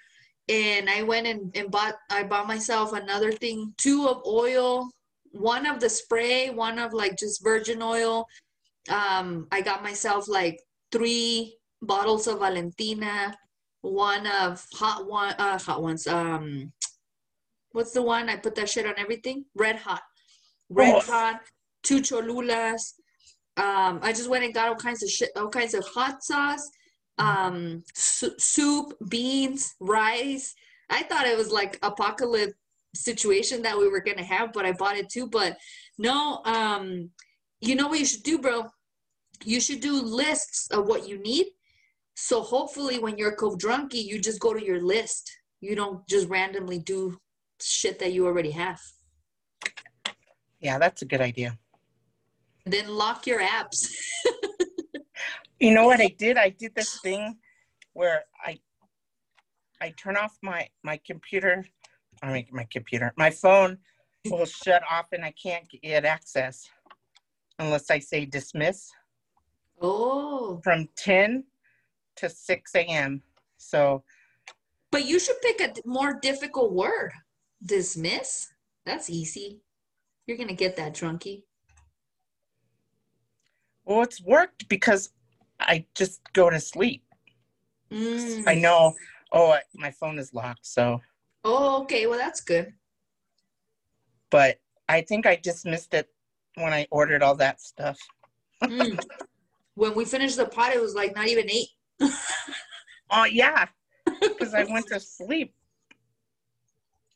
and I went and, and bought I bought myself another thing, two of oil, one of the spray, one of like just virgin oil. Um, I got myself like three bottles of Valentina, one of hot one, uh, hot ones. Um, what's the one I put that shit on everything? Red hot red Oh. hot, two cholulas. Um, I just went and got all kinds of shit, all kinds of hot sauce, um, su- soup, beans, rice. I thought it was like apocalypse situation that we were gonna have, but I bought it too. But no, um, you know what you should do, bro? You should do lists of what you need. So hopefully, when you're cove drunky, you just go to your list. You don't just randomly do shit that you already have. Yeah, that's a good idea. Then lock your apps. You know what I did? I did this thing where I I turn off my my computer. I mean my computer. My phone will shut off and I can't get access. unless I say dismiss Oh, from 10 to 6 a.m. So but you should pick a more difficult word. Dismiss. That's easy. You're gonna get that, drunkie. Well, it's worked because I just go to sleep. Mm. I know. Oh, I- my phone is locked. So, Oh, okay. Well, that's good. but I think I dismissed it when I ordered all that stuff. Mm. when we finished the pot, it was like not even eight. Oh yeah, because I went to sleep.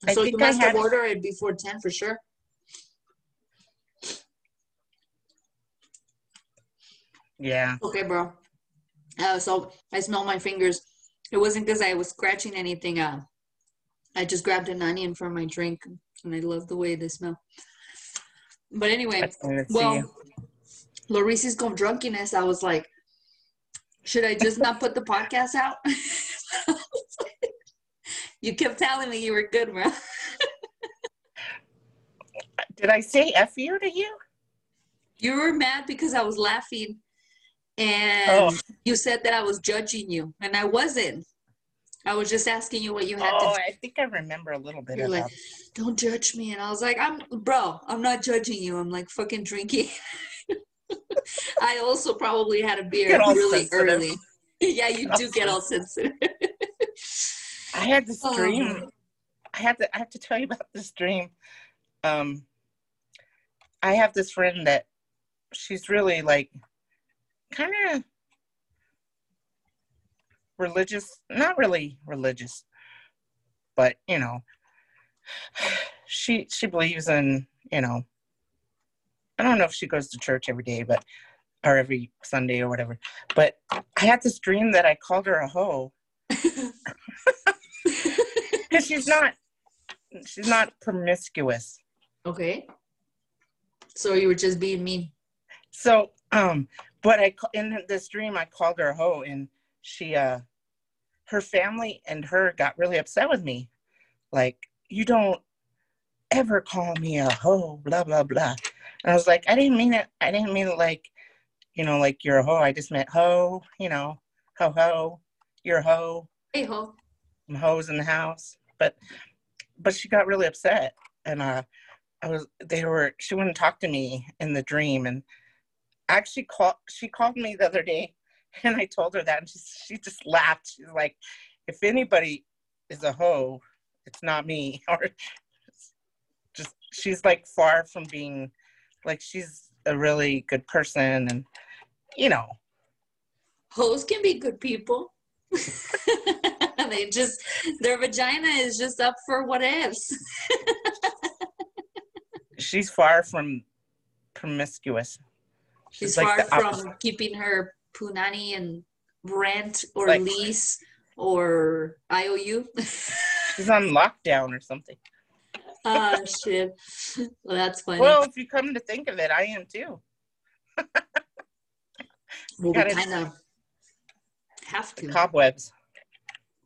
I so you think I must have ordered it before ten for sure. Yeah. Okay, bro. Uh, so I smell my fingers. It wasn't because I was scratching anything. Uh, I just grabbed an onion for my drink, and I love the way they smell. But anyway, well, Laurice's gone drunkenness. I was like, should I just not put the podcast out? you kept telling me you were good, bro. Did I say F you to you? You were mad because I was laughing, and Oh. you said that I was judging you, and I wasn't. I was just asking you what you had Oh, to I think I remember a little bit You're like, don't judge me. And I was like, I'm, bro, I'm not judging you. I'm like fucking drinking. I also probably had a beer really sensitive. early. yeah, you Get do get all sensitive. I had this Oh, dream. I had to. I have to tell you about this dream. Um, I have this friend that she's really like, kind of religious. Not really religious, but you know, she she believes in you know. I don't know if she goes to church every day, but or every Sunday or whatever. But I had this dream that I called her a hoe because she's not she's not promiscuous okay. So you were just being mean. so um but i in this dream i called her a hoe and she uh her family and her got really upset with me. Like you don't ever call me a hoe blah blah blah. And i was like i didn't mean it. I didn't mean it like you know like you're a hoe. I just meant hoe you know ho ho. You're a hoe. Hey ho. some hoes in the house. But but she got really upset and uh I was they were she wouldn't talk to me in the dream and actually called she called me the other day and I told her that and she she just laughed. She's like, if anybody is a hoe, it's not me. Or just she's like far from being like she's a really good person and you know Hoes can be good people. they just their vagina is just up for what ifs. she's far from promiscuous. She's like far from opposite. keeping her punani and rent or Like- lease or IOU. She's on lockdown or something. Ah, shit. Well, that's funny. Well, if you come to think of it, I am too. Well, we kind of have to. Cobwebs.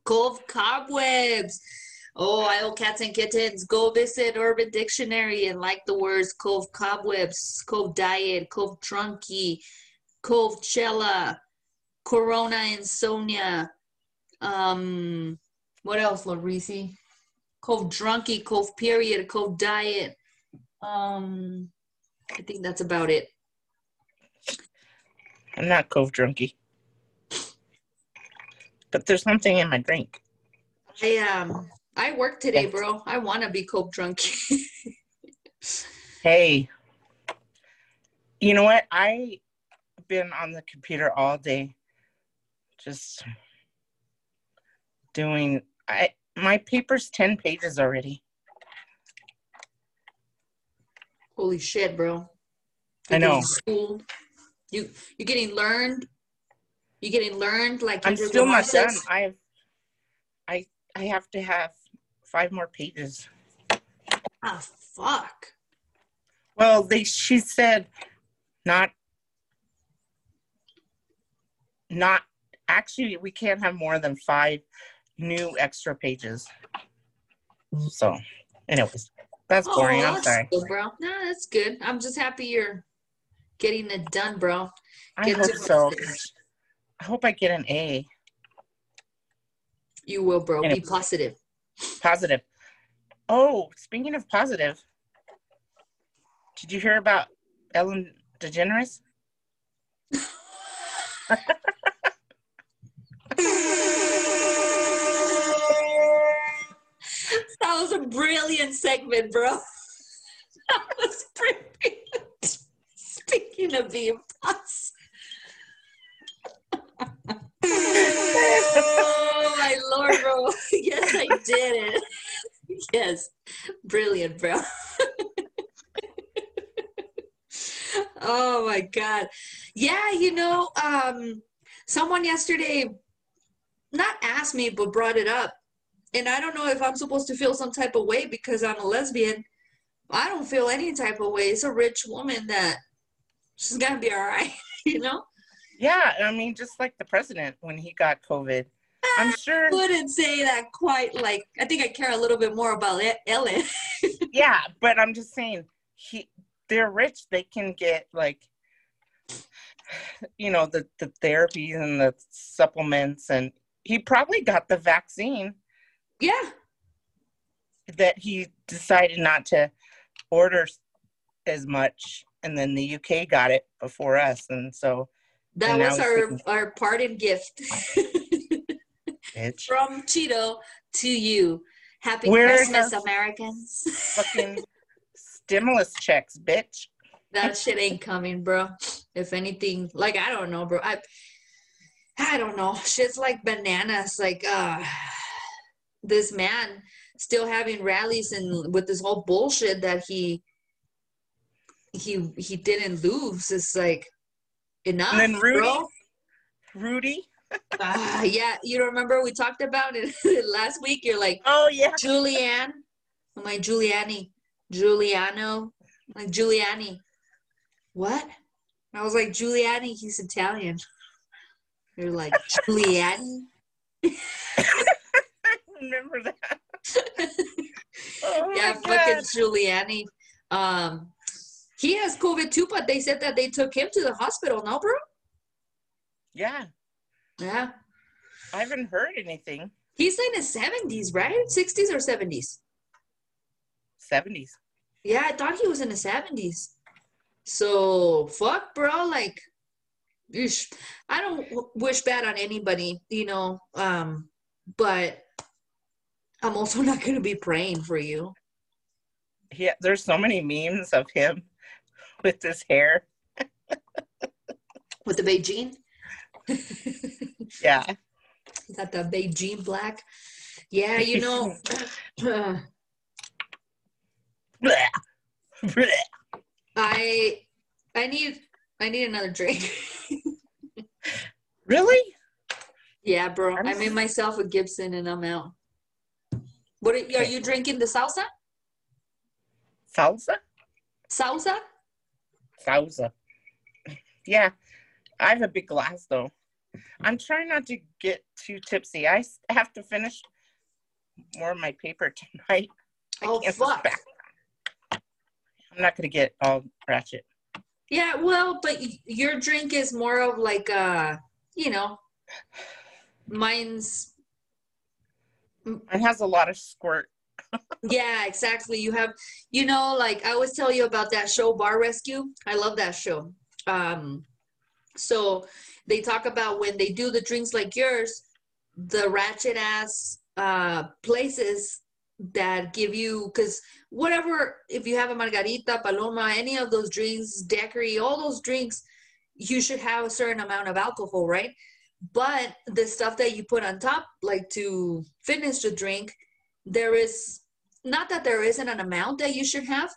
Cove cobwebs. Oh, I owe cats and kittens. Go visit Urban Dictionary and like the words Cove cobwebs, Cove diet, Cove drunky, Covchella, Corona insomnia. Um, what else, Larisi? Cove drunky, Cove period, Cove diet. Um, I think that's about it. I'm not Cove drunky. But there's something in my drink. I um, I work today, bro. I want to be coke drunk. Hey, you know what? I've been on the computer all day, just doing. I my paper's ten pages already. Holy shit, bro. I know. Schooled. You you getting learned. You're getting learned like I'm still not done. I have, I I have to have five more pages. Ah, fuck. Well, they she said not not actually we can't have more than five new extra pages. So, anyways, that's boring. Oh, I'm that's sorry. good, bro. No, that's good. I'm just happy you're getting it done, bro. I hope so. I hope I get an A. You will, bro. Be positive. Positive. Oh, speaking of positive, did you hear about Ellen DeGeneres? That was a brilliant segment, bro. That was brilliant. Speaking of being positive. my lord, bro. Yes, I did it. Yes. Brilliant, bro. oh my god. Yeah, you know, um someone yesterday not asked me but brought it up. And I don't know if I'm supposed to feel some type of way because I'm a lesbian. I don't feel any type of way. It's a rich woman that she's gonna be all right, you know? Yeah, I mean, just like the president when he got COVID. I'm sure. I wouldn't say that quite like I think I care a little bit more about Ellen. Yeah, but I'm just saying, he they're rich. They can get like, you know, the the therapies and the supplements, and he probably got the vaccine yeah, that he decided not to order as much, and then the UK got it before us, and so that was our our parting gift bitch, from Cheeto to you. Happy Where Christmas, Americans. fucking stimulus checks, bitch. that shit ain't coming, bro. If anything, like I don't know, bro. I I don't know. Shit's like bananas. Like uh this man still having rallies and with this whole bullshit that he he he didn't lose. It's like enough, And then Rudy? bro. Rudy. Ah, yeah, you remember we talked about it last week. You're like Oh yeah. Julianne. I'm like Giuliani. Giuliano. like Giuliani. What? I was like Giuliani, he's Italian. You're like Giuliani? remember that. oh yeah, fucking. Giuliani. Um he has COVID too, but they said that they took him to the hospital, no, bro? Yeah, Yeah. I haven't heard anything. He's in his 70s, right? 60s or 70s? 70s. Yeah, I thought he was in the 70s. So, fuck, bro. Like, eesh. I don't w- wish bad on anybody, you know, um, but I'm also not going to be praying for you. Yeah, there's so many memes of him with his hair. With the Beijing? Yeah. Is that the Beijing black? Yeah, you know. I I need I need another drink. really? yeah, bro. I'm I made myself a Gibson and I'm out. What are, are you drinking? The Sauza? Sauza? Sauza? Sauza. Yeah. I have a big glass though. I'm trying not to get too tipsy. I have to finish more of my paper tonight. I Oh fuck. back. I'm not gonna get all ratchet. Yeah, well, but your drink is more of like uh, you know, mine's It has a lot of squirt. yeah, exactly. You have you know, like I always tell you about that show Bar Rescue. I love that show. Um so they talk about when they do the drinks like yours, the ratchet ass uh places that give you because whatever if you have a margarita paloma any of those drinks daiquiri all those drinks you should have a certain amount of alcohol right? But the stuff that you put on top like to finish the drink there is not that there isn't an amount that you should have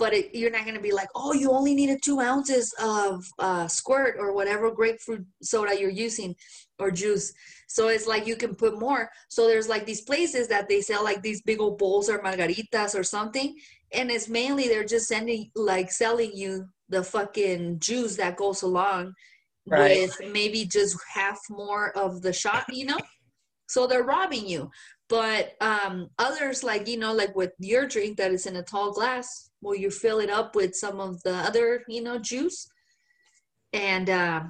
but it, you're not going to be like oh you only needed two ounces of uh, squirt or whatever grapefruit soda you're using or juice. So it's like you can put more. So there's like these places that they sell like these big old bowls or margaritas or something and it's mainly they're just sending like selling you the fucking juice that goes along Right. with maybe just half more of the shot you know? So they're robbing you. But um others like you know like with your drink that is in a tall glass well you fill it up with some of the other you know juice and uh,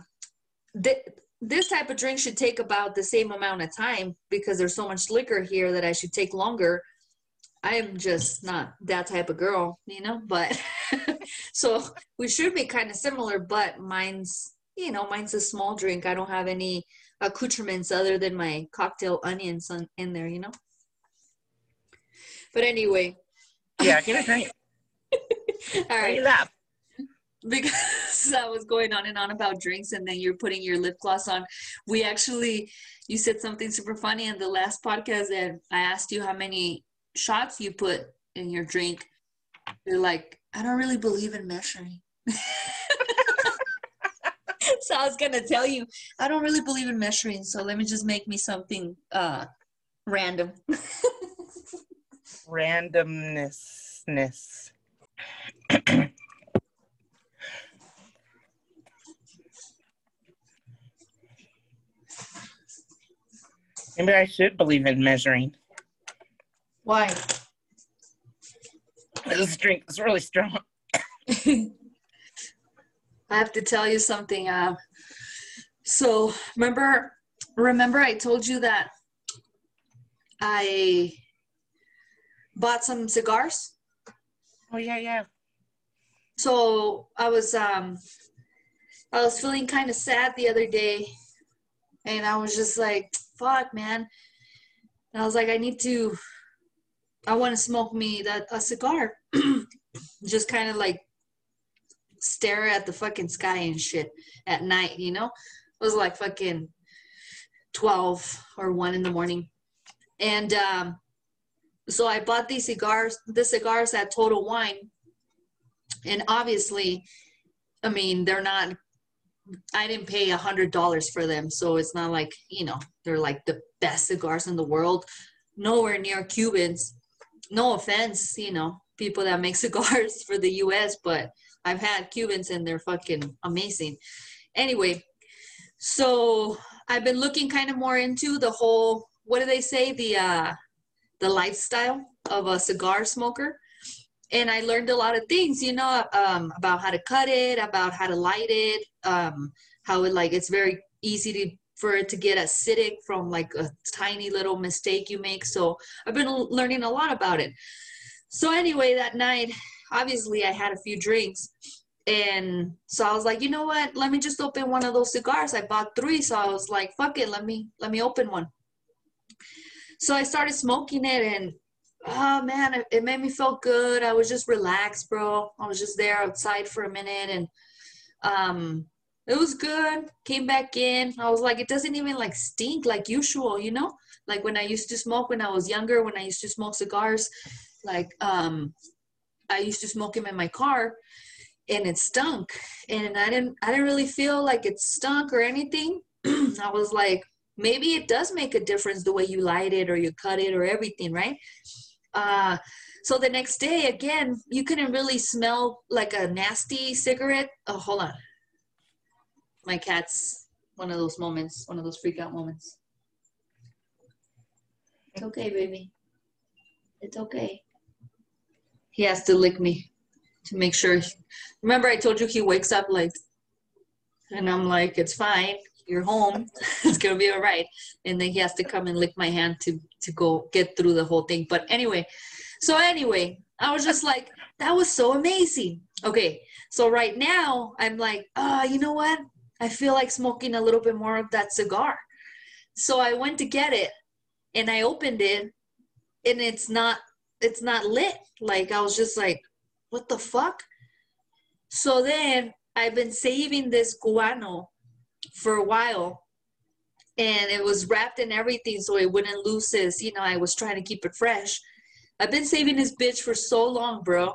th- this type of drink should take about the same amount of time because there's so much liquor here that i should take longer i'm just not that type of girl you know but so we should be kind of similar but mine's you know mine's a small drink i don't have any accoutrements other than my cocktail onions on, in there, you know? But anyway. Yeah, get a drink. All right. Laugh. Because I was going on and on about drinks and then you're putting your lip gloss on. We actually, you said something super funny in the last podcast and I asked you how many shots you put in your drink. You're like, I don't really believe in measuring. so I was gonna tell you, I don't really believe in measuring, so let me just make me something uh random. Randomness. Maybe I should believe in measuring. Why? This drink is really strong. I have to tell you something. Uh, so remember, remember I told you that I bought some cigars. Oh yeah, yeah. So I was um, I was feeling kind of sad the other day, and I was just like, "Fuck, man!" And I was like, "I need to. I want to smoke me that a cigar." just kind of like stare at the fucking sky and shit at night, you know? It was like fucking 12 or 1 in the morning. And um, so I bought these cigars, the cigars at Total Wine. And obviously, I mean, they're not, I didn't pay a $100 for them. So it's not like, you know, they're like the best cigars in the world. Nowhere near Cubans. No offense, you know, people that make cigars for the US, but I've had Cubans and they're fucking amazing. Anyway, so I've been looking kind of more into the whole what do they say the uh the lifestyle of a cigar smoker. And I learned a lot of things, you know, um, about how to cut it, about how to light it, um, how it like it's very easy to for it to get acidic from like a tiny little mistake you make. So I've been learning a lot about it. So anyway, that night obviously I had a few drinks. And so I was like, you know what? Let me just open one of those cigars. I bought three, so I was like, fuck it, let me let me open one. So I started smoking it and oh man, it, made me feel good. I was just relaxed, bro. I was just there outside for a minute and um it was good. Came back in. I was like, it doesn't even like stink like usual, you know? Like when I used to smoke when I was younger, when I used to smoke cigars, like um I used to smoke them in my car and it stunk. And I didn't I didn't really feel like it stunk or anything. I was like, maybe it does make a difference the way you light it or you cut it or everything, right? Uh so the next day again, you couldn't really smell like a nasty cigarette. Oh, hold on. My cat's one of those moments, one of those freak out moments. It's okay, baby. It's okay he has to lick me to make sure. Remember, I told you he wakes up like, and I'm like, it's fine. You're home. it's gonna be all right. And then he has to come and lick my hand to to go get through the whole thing. But anyway, so anyway, I was just like, that was so amazing. Okay, so right now I'm like, ah, uh, you know what? I feel like smoking a little bit more of that cigar. So I went to get it, and I opened it, and it's not it's not lit. Like I was just like, what the fuck? So then I've been saving this Cubano for a while and it was wrapped in everything so it wouldn't lose its, you know, I was trying to keep it fresh. I've been saving this bitch for so long, bro.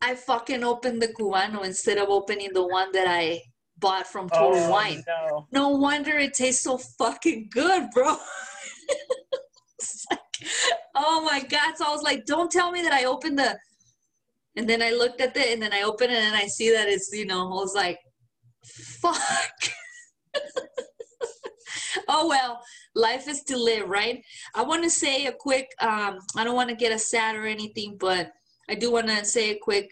I fucking opened the Cubano instead of opening the one that I bought from oh, Total Oh, Wine. no. No wonder it tastes so fucking good, bro. Like, oh my god! So I was like, "Don't tell me that I opened the." And then I looked at it, and then I open it, and I see that it's you know. I was like, "Fuck." oh well, life is to live, right? I want to say a quick. Um, I don't want to get us sad or anything, but I do want to say a quick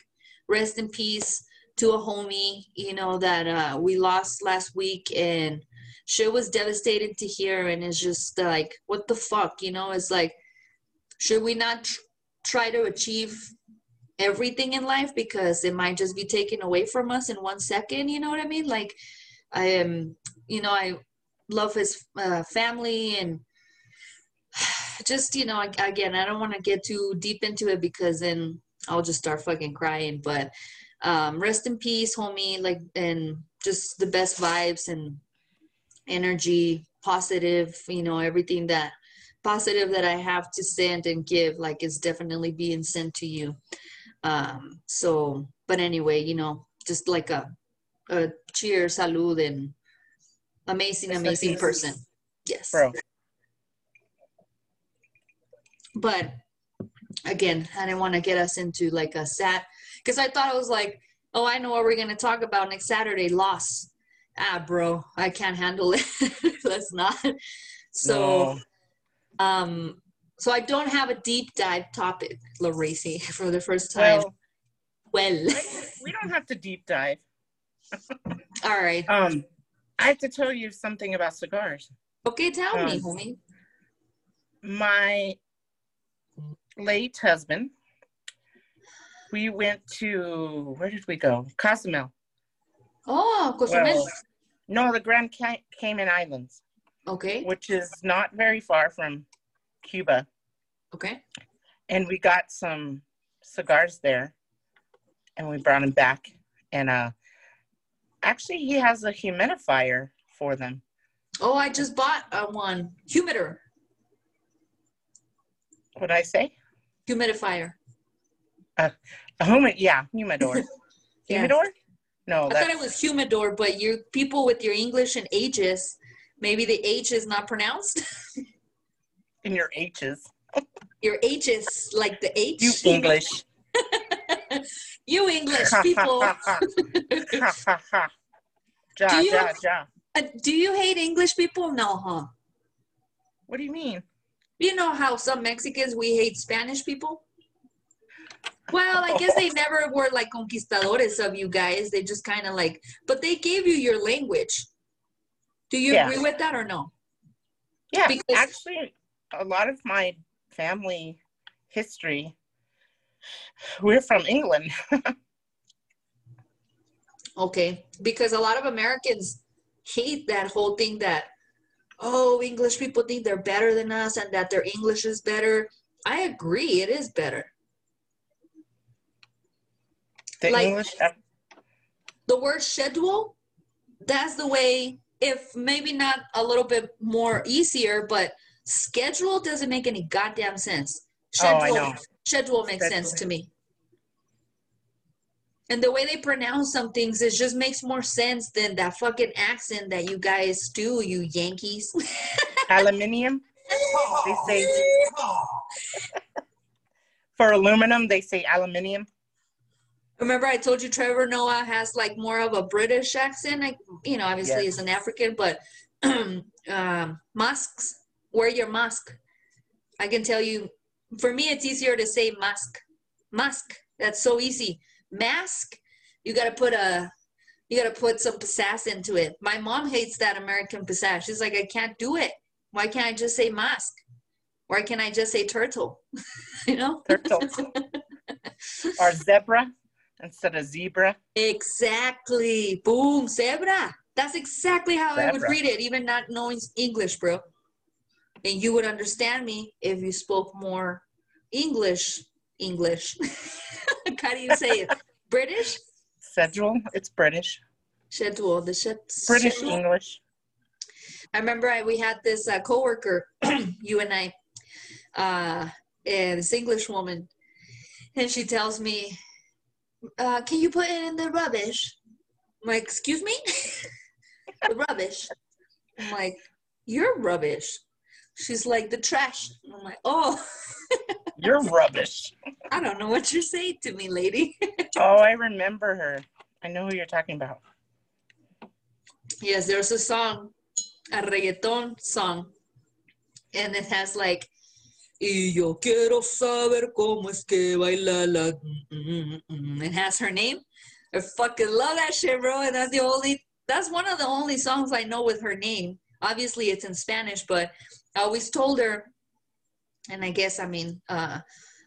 rest in peace to a homie. You know that uh, we lost last week, and shit was devastated to hear. And it's just like, what the fuck, you know? It's like, should we not tr- try to achieve everything in life because it might just be taken away from us in one second? You know what I mean? Like, I am, you know, I love his uh, family and just you know again i don't want to get too deep into it because then i'll just start fucking crying but um rest in peace homie like and just the best vibes and energy positive you know everything that positive that i have to send and give like is definitely being sent to you um so but anyway you know just like a a cheer salud and amazing amazing person. Yes. Bro, but again i didn't want to get us into like a sad because i thought it was like oh i know what we're going to talk about next saturday. Loss ah bro i can't handle it. Let's not. So no. um so i don't have a deep dive topic Laracy, for the first time well, well we don't have to deep dive. all right Um, I have to tell you something about cigars. okay tell me Um, homie My late husband, we went to where did we go? Cozumel. oh Cozumel. Well, no, the Grand Cayman Islands, okay which is not very far from Cuba, okay and we got some cigars there, and we brought them back. And uh, actually, he has a humidifier for them. oh i just bought uh, one humiditor What did I say? humidifier A humid, yeah, humidor. Yes. Humidor? No, I that's thought it was humidor, but you people with your English and ages, maybe the H is not pronounced. in your H's. your H's, like the H. You English. you English people. Ja, Do you- ja, ja. Uh, do you hate English people? No, huh? What do you mean? You know how some Mexicans we hate Spanish people? Well, I guess they never were like conquistadores of you guys. They just kind of like, but they gave you your language. Do you Yeah. agree with that or no? Yeah, Because- actually, a lot of my family history, we're from England. Okay, because a lot of Americans hate that whole thing that oh, English people think they're better than us and that their English is better. I agree, it is better. The Like- English, The word schedule, that's the way if maybe not a little bit more easier, but schedule doesn't make any goddamn sense. Oh, Schedule know. schedule makes sense to me. And the way they pronounce some things, it just makes more sense than that fucking accent that you guys do, you Yankees. aluminium, they say, for aluminum, they say aluminium. Remember, I told you Trevor Noah has like more of a British accent. Like, you know, obviously Yes. he's an African, but um, masks, wear your mask. I can tell you, for me, it's easier to say mask. Mask. That's so easy. Mask. You got to put a, you got to put some pizzazz into it. My mom hates that American pizzazz. She's like, I can't do it. Why can't I just say mask? Why can't I just say turtle? you know? Turtle. or zebra instead of zebra. Exactly. Boom, zebra. That's exactly how I would read it, even not knowing English, bro. And you would understand me if you spoke more English. English. how do you say it? British? Schedule, it's British. Schedule. The shed. British schedule? English. I remember I, we had this uh, coworker, you and I, uh, and this English woman, and she tells me, uh, "Can you put it in the rubbish?" I'm like, "Excuse me, the rubbish." I'm like, "You're rubbish." She's like, "The trash." I'm like, "Oh, You're rubbish. I don't know what you're saying to me, lady." Oh, I remember her. I know who you're talking about. yes, there's a song a reggaeton song, and it has like. Y yo quiero saber cómo es que baila la. mm, mm, mm." It has her name. I fucking love that shit, bro. And that's the only. That's one of the only songs I know with her name. Obviously, it's in Spanish, but I always told her, and I guess I mean, uh,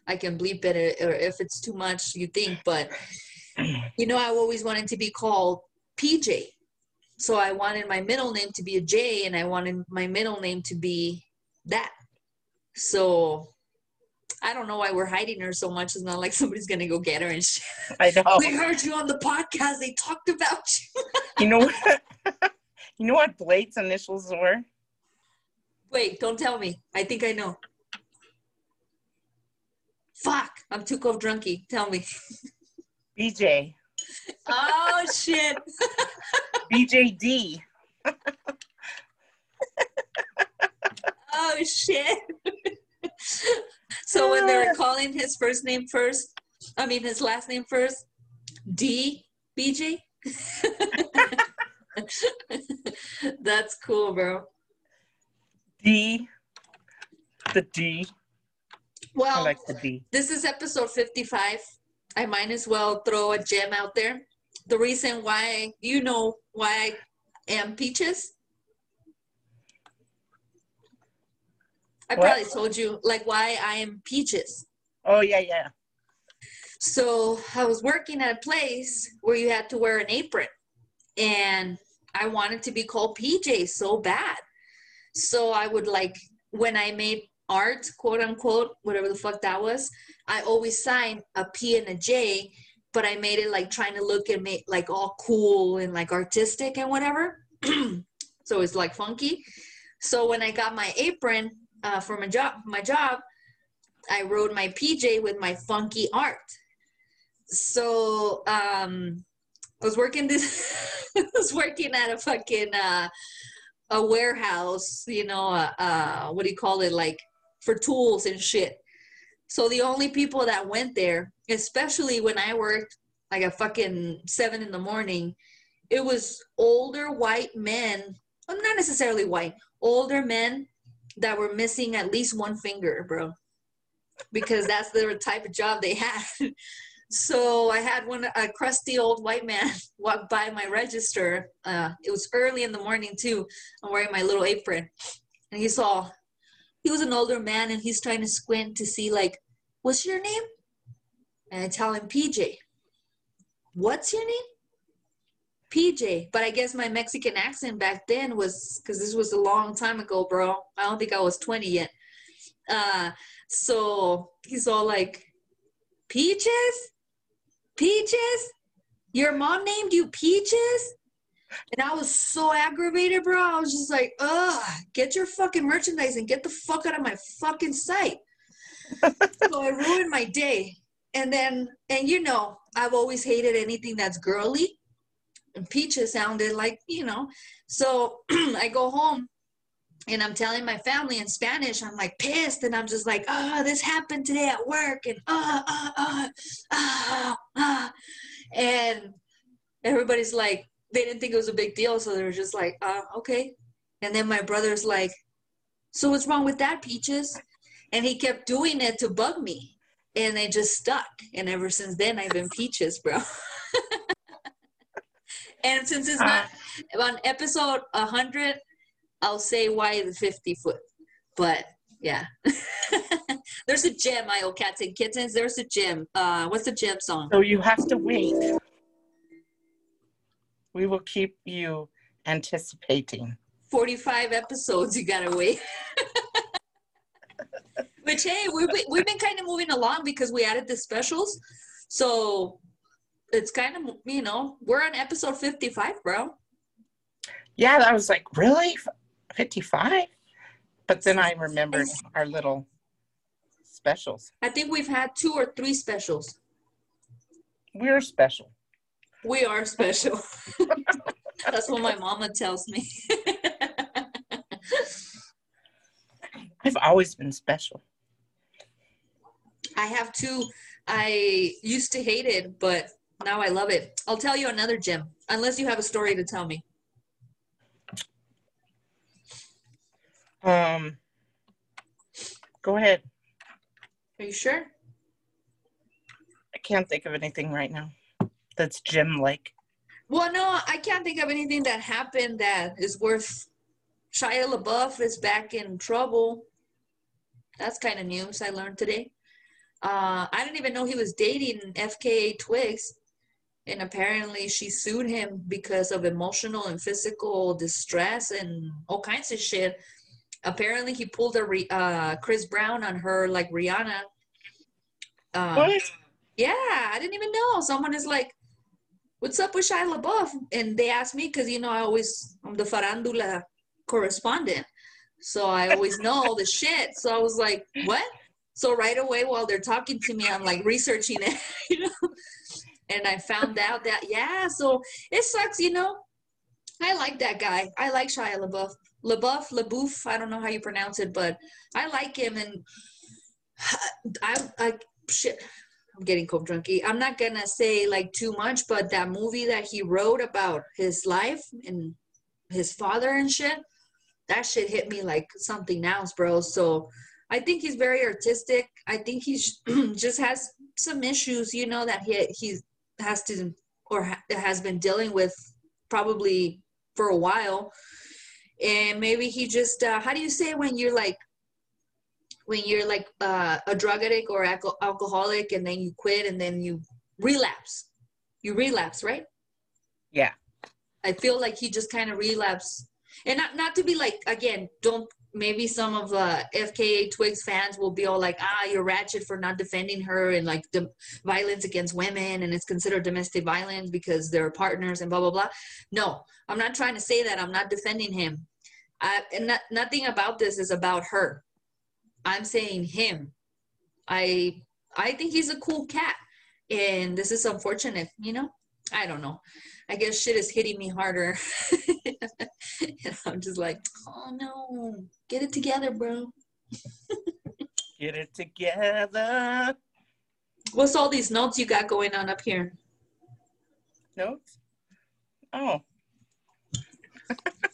I can bleep it or if it's too much, you think, but you know, I always wanted to be called PJ. So I wanted my middle name to be a J and I wanted my middle name to be that. So I don't know why we're hiding her so much. It's not like somebody's gonna go get her and shit. I know. We heard you on the podcast. They talked about you. You know what? you know what Blade's initials were? Wait, don't tell me. I think I know. Fuck, I'm too Cov drunky. Tell me. BJ. Oh shit. BJD. Oh shit. so when they were ah. calling his first name first, I mean his last name first, D BJ. That's cool, bro. D. The D. Well, like the D. this is episode 55. I might as well throw a gem out there. The reason why, you know, why I am Peaches. I What? probably told you, like, why I am Peaches. Oh yeah, yeah. So I was working at a place where you had to wear an apron, and I wanted to be called PJ so bad. So I would like when I made art, quote unquote, whatever the fuck that was. I always signed a P and a J, but I made it like trying to look and make like all cool and like artistic and whatever. so it's like funky. So when I got my apron uh, for my job, my job, I wrote my PJ with my funky art so um I was working this I was working at a fucking uh a warehouse, you know, uh, uh what do you call it like for tools and shit. So the only people that went there, especially when I worked like a fucking 7 in the morning, it was older white men, well, not necessarily white, older men that were missing at least one finger, bro. Because that's the type of job they had. So I had one a crusty old white man walk by my register. Uh, it was early in the morning too. I'm wearing my little apron, and he saw. He was an older man, and he's trying to squint to see like, "What's your name?" And I tell him PJ. What's your name? PJ. But I guess my Mexican accent back then was because this was a long time ago, bro. I don't think I was 20 yet. Uh, so he's all like, Peaches? Peaches? Your mom named you Peaches? And I was so aggravated, bro. I was just like, ugh, get your fucking merchandise and get the fuck out of my fucking sight. so I ruined my day. And then, and you know, I've always hated anything that's girly. And Peaches sounded like, you know. So I go home and I'm telling my family in Spanish, I'm like pissed, and I'm just like, oh, this happened today at work, and ah, ah, ah, ah, ah, and everybody's like, they didn't think it was a big deal, so they were just like, uh, okay. And then my brother's like, so what's wrong with that, Peaches? And he kept doing it to bug me, and it just stuck. And ever since then, I've been Peaches, bro. and since it's not on episode 100 I'll say why the 50 foot. But yeah. There's a gem, I owe cats and kittens. There's a gem. Uh what's the gem song? So you have to wait. We will keep you anticipating. 45 episodes you gotta wait. Which hey, we've been, we've been kind of moving along because we added the specials. So it's kind of you know, we're on episode 55, bro. Yeah, I was like, really? 55? But then I remembered our little specials. I think we've had two or three specials. We're special. We are special. That's what my mama tells me. I've always been special. I have two. I used to hate it, but now I love it. I'll tell you another gem, unless you have a story to tell me. Um, go ahead. Are you sure? I can't think of anything right now. That's Jim like. Well, no, I can't think of anything that happened that is worth. Shia LaBeouf is back in trouble. That's kind of news I learned today. Uh, I didn't even know he was dating FKA Twigs. And apparently she sued him because of emotional and physical distress and all kinds of shit. Apparently he pulled a re- uh, Chris Brown on her like Rihanna. Uh, What? yeah, I didn't even know. Someone is like, "What's up with Shia LaBeouf?" And they asked me because you know I always I'm the farandula correspondent, so I always know all the shit. So I was like, "What?" So right away while they're talking to me, I'm like researching it, you know. And I found out that yeah, so it sucks, you know. I like that guy. I like Shia LaBeouf. LaBeouf, LaBeouf. I don't know how you pronounce it, but I like him, and I, I shit. I'm getting Cov drunky. I'm not gonna say like too much, but that movie that he wrote about his life and his father and shit, that shit hit me like something else, bro. So I think he's very artistic. I think he's just has some issues, you know, that he he has to or ha- has been dealing with probably for a while. And maybe he just uh, how do you say when you're like when you're like uh, a drug addict or alco- alcoholic and then you quit and then you relapse? You relapse right? Yeah. i feel like he just kind of relapse. And not not to be like again don't maybe some of uh fka twigs fans will be all like ah you're ratchet for not defending her and like the violence against women and it's considered domestic violence because they're partners and blah blah blah. No i'm not trying to say that. I'm not defending him I, and not, nothing about this is about her I'm saying him. I I think he's a cool cat, and this is unfortunate. You know, I don't know. I guess shit is hitting me harder. and I'm just like, oh no, get it together, bro. Get it together. What's all these notes you got going on up here? Notes? Oh,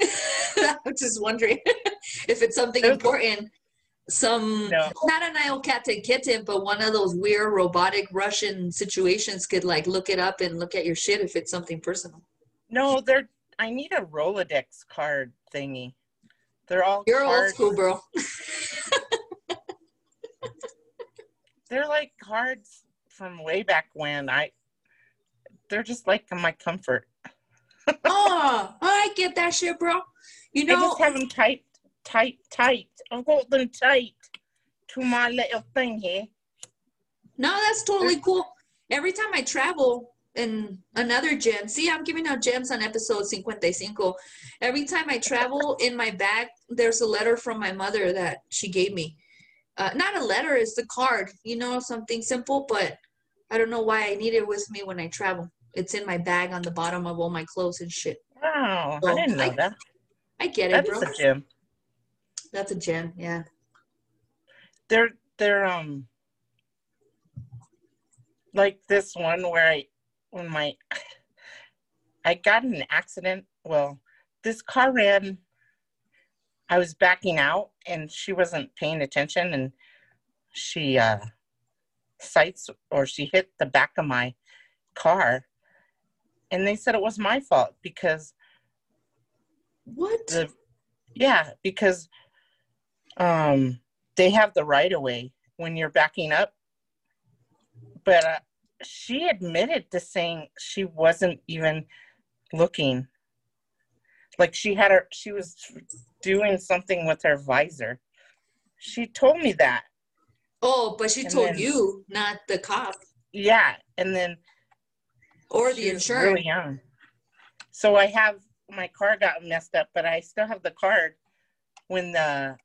I'm just wondering if it's something important. Some No. not an Nile kitten kitten, but one of those weird robotic Russian situations could like look it up and look at your shit if it's something personal. no, they're. I need a Rolodex card thingy. They're all You're old school, bro. They're like cards from way back when. I. They're just like my comfort. Oh, I get that shit, bro. You know, I just have them tight, tight, tight. I hold them tight to my little thing here. no, that's totally cool. Every time I travel in another gem, see, I'm giving out gems on episode 55. Every time I travel in my bag, there's a letter from my mother that she gave me. Uh, not a letter, it's a card, you know, something simple, but I don't know why I need it with me when I travel. It's in my bag on the bottom of all my clothes and shit. Wow, Oh, I didn't know I- that. I get it, That bro. is a gem. That's a gem, yeah. They're they're um like this one where I when my I got in an accident. Well, this car ran. I was backing out and she wasn't paying attention and she uh sights or she hit the back of my car and they said it was my fault because What? the yeah because um they have the right of way when you're backing up. But uh, she admitted to saying she wasn't even looking. Like she had her she was doing something with her visor. She told me that. Oh, but she And told then- you, not the cop. Yeah and then or the she insurance. really young so i have my car got messed up but i still have the card when the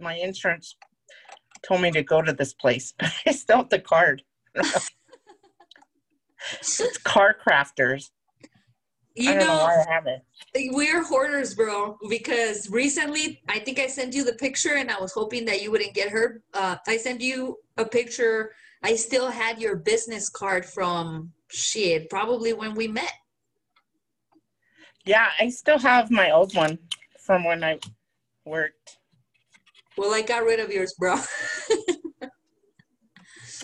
my insurance told me to go to this place but i still have the card it's car crafters you know, know, why i have it we're hoarders, bro. Because recently, I think I sent you the picture, and I was hoping that you wouldn't get hurt. Uh, I sent you a picture. I still had your business card from shit, probably when we met. yeah i still have my old one from when I worked. Well, I got rid of yours, bro.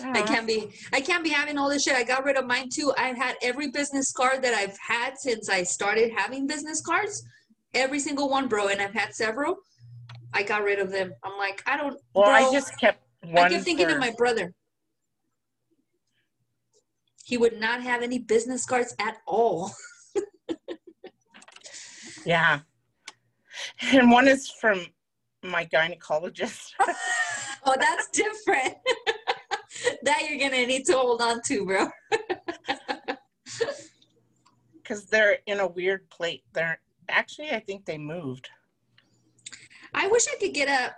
I can't be I can't be having all this shit. I got rid of mine too. I've had every business card that I've had since I started having business cards. Every single one, bro, and I've had several. I got rid of them. I'm like, I don't Well, bro, I just kept one. I kept thinking for- of my brother. He would not have any business cards at all. Yeah. And one is from my gynecologist. oh, that's different. that you're gonna need to hold on to, bro. because they're in a weird plate. They're actually, I think they moved. I wish I could get a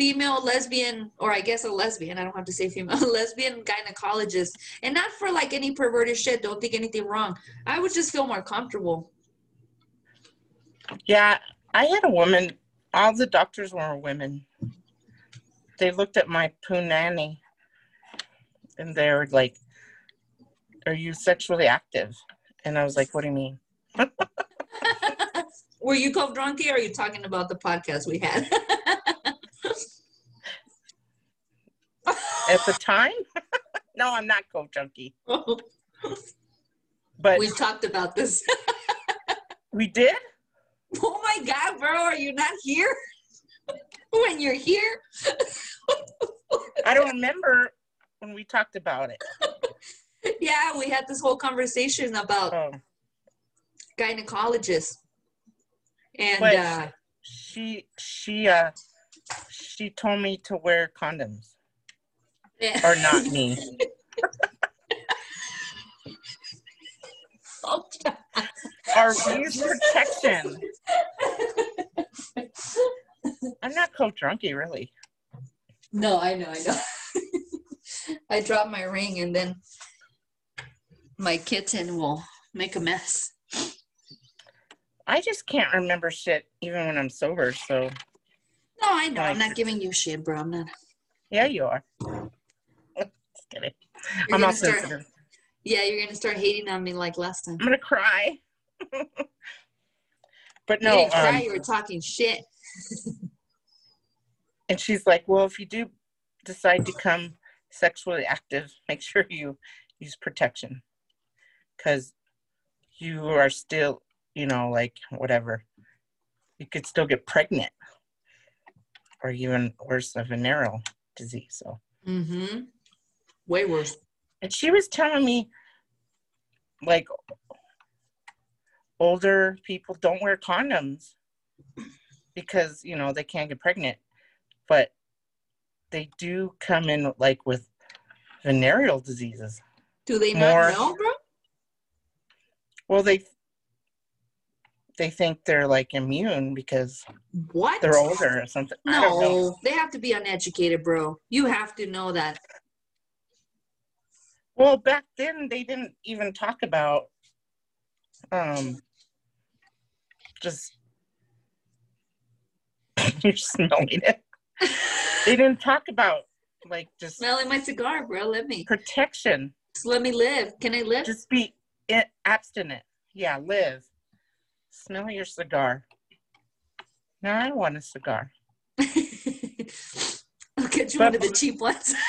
female lesbian, or I guess a lesbian. I don't have to say female, lesbian gynecologist, and not for like any perverted shit. Don't think anything wrong. I would just feel more comfortable. Yeah, I had a woman. All the doctors were women. They looked at my punani, and they were like, "Are you sexually active?" And I was like, "What do you mean?" Were you Cov drunky, or are you talking about the podcast we had? At the time, no, I'm not coke junkie, but we talked about this. we did. oh my god, bro, are you not here? when you're here? I don't remember when we talked about it. yeah, we had this whole conversation about Oh, gynecologists. And But- uh, she she uh she told me to wear condoms yeah. or not me. or use protection. I'm not Cov drunky, really. No, I know, I know. I drop my ring and then my kitten will make a mess. I just can't remember shit even when I'm sober. So No, I know. I'm not giving you shit, bro. I'm not. yeah, you are. Kidding. You're I'm gonna start, sensitive. yeah, you're gonna start hating on me like last time. I'm gonna cry. but you no, didn't cry. um, you were talking shit. and she's like, "Well, if you do decide to come sexually active, make sure you use protection, because you are still, you know, like whatever. You could still get pregnant, or even worse, a venereal disease. So, Mm-hmm. Way worse. and she was telling me, like, older people don't wear condoms because you know they can't get pregnant, but they do come in like with venereal diseases. Do they More- not know, bro? Well, they they think they're like immune because What? they're older or something. I don't know. No, they have to be uneducated, bro. You have to know that. Well, back then they didn't even talk about um just you're smelling it. They didn't talk about like just Smelling my cigar, bro. Let me. protection. Just let me live. Can I live? Just be abstinent. Yeah, live. Smell your cigar. No, I want a cigar. I'll get you But- one of the cheap ones.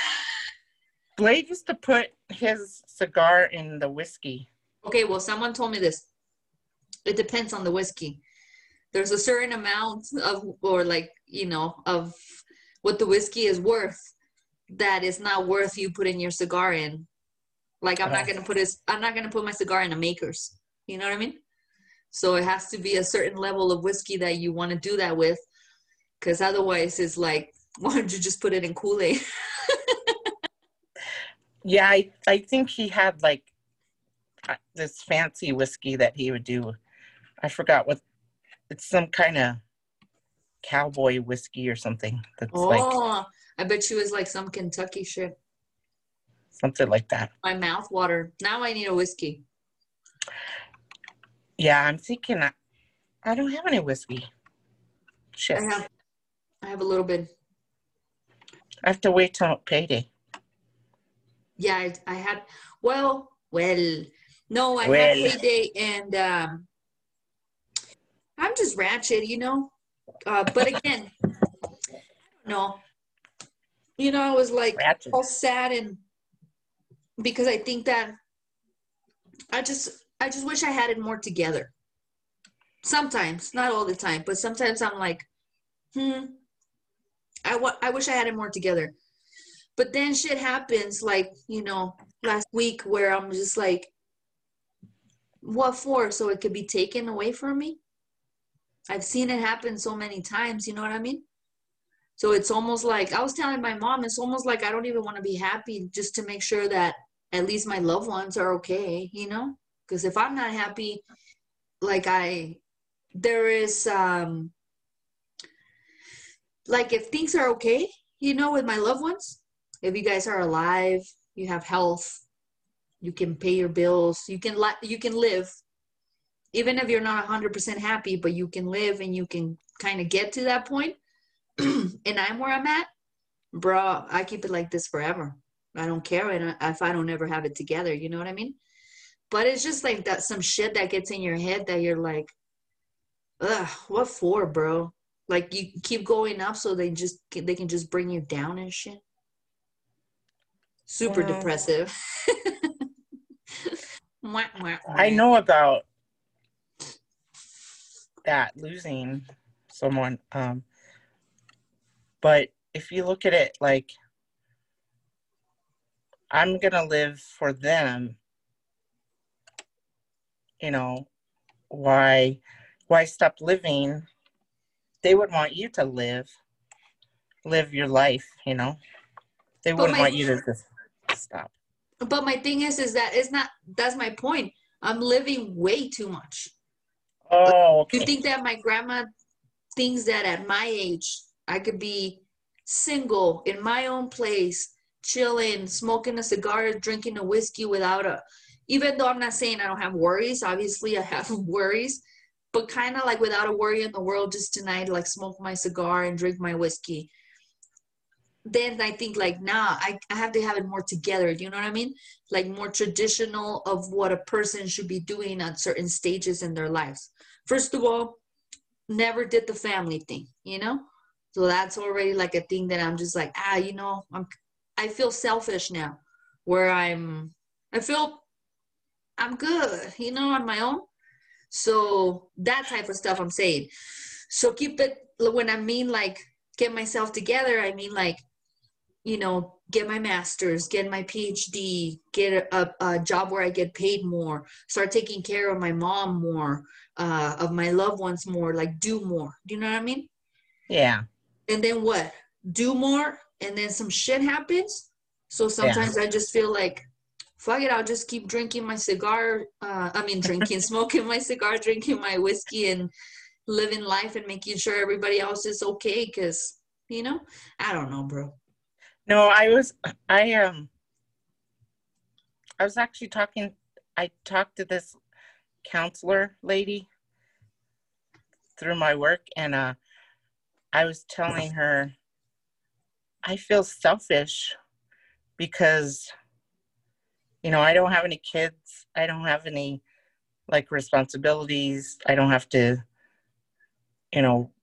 Blade used to put his cigar in the whiskey. okay, well, someone told me this. It depends on the whiskey. There's a certain amount of, or like, you know, of what the whiskey is worth that is not worth you putting your cigar in. Like, I'm not Oh. gonna put it. I'm not gonna put my cigar in a Maker's. You know what I mean? So it has to be a certain level of whiskey that you want to do that with, because otherwise, it's like, why don't you just put it in Kool Aid? Yeah, I, I think he had like uh, this fancy whiskey that he would do. I forgot what it's some kind of cowboy whiskey or something that's like Oh, I bet you it's like some Kentucky shit. something like that. My mouth water. Now I need a whiskey. Yeah, I'm thinking I, I don't have any whiskey. Shit. I have, I have a little bit. I have to wait till payday. Yeah, I, I had. Well, well, no, I Well. had day, and um, I'm just ratchet, you know. Uh, but again, no, you know, I was like Ratchet. all sad and because I think that I just I just wish I had it more together. Sometimes, not all the time, but sometimes I'm like, hmm, I I wish I had it more together. But then shit happens, like you know, last week where I'm just like, what for? So it could be taken away from me. I've seen it happen so many times. You know what I mean? So it's almost like I was telling my mom, it's almost like I don't even want to be happy just to make sure that at least my loved ones are okay, you know? Because if I'm not happy, like I, there is, um, like if things are okay, you know, with my loved ones, if you guys are alive, you have health, you can pay your bills, you can li- you can live, even if you're not 100% happy, but you can live and you can kind of get to that point. and I'm where I'm at, bro, I keep it like this forever. I don't care if I don't ever have it together. You know what I mean? But it's just like that some shit that gets in your head that you're like, ugh, what for, bro? Like you keep going up so they just they can just bring you down and shit. Super Yeah. depressive. I know about that losing someone. Um, but if you look at it like I'm gonna live for them, you know, why why stop living? They would want you to live, live your life, you know. They wouldn't my- want you to just stop. But my thing is, is that it's not. That's my point. I'm living way too much. Oh, You think that my grandma thinks that at my age I could be single in my own place, chilling, smoking a cigar, drinking a whiskey without a even though I'm not saying I don't have worries, obviously I have worries, but kind of like without a worry in the world just tonight like smoke my cigar and drink my whiskey. Then I think like nah, I, I have to have it more together. You know what I mean? Like more traditional of what a person should be doing at certain stages in their lives first of all, never did the family thing, you know? So that's already like a thing that I'm just like, ah, you know, I'm I feel selfish now where I'm I feel I'm good, you know, on my own. So that type of stuff I'm saying. So keep it when I mean like get myself together, I mean like, you know, get my master's, get my PhD, get a, a job where I get paid more, start taking care of my mom more, uh, of my loved ones more, like do more. Do you know what I mean? Yeah. And then what? Do more, and then some shit happens. So sometimes I just feel like, fuck it, I'll just keep drinking my cigar. Uh, I mean, drinking, smoking my cigar, drinking my whiskey, and living life and making sure everybody else is okay. Cause you know, I don't know, bro. No, I was I um I was actually talking I talked to this counselor lady through my work and uh I was telling her I feel selfish because you know, I don't have any kids. I don't have any like responsibilities. I don't have to you know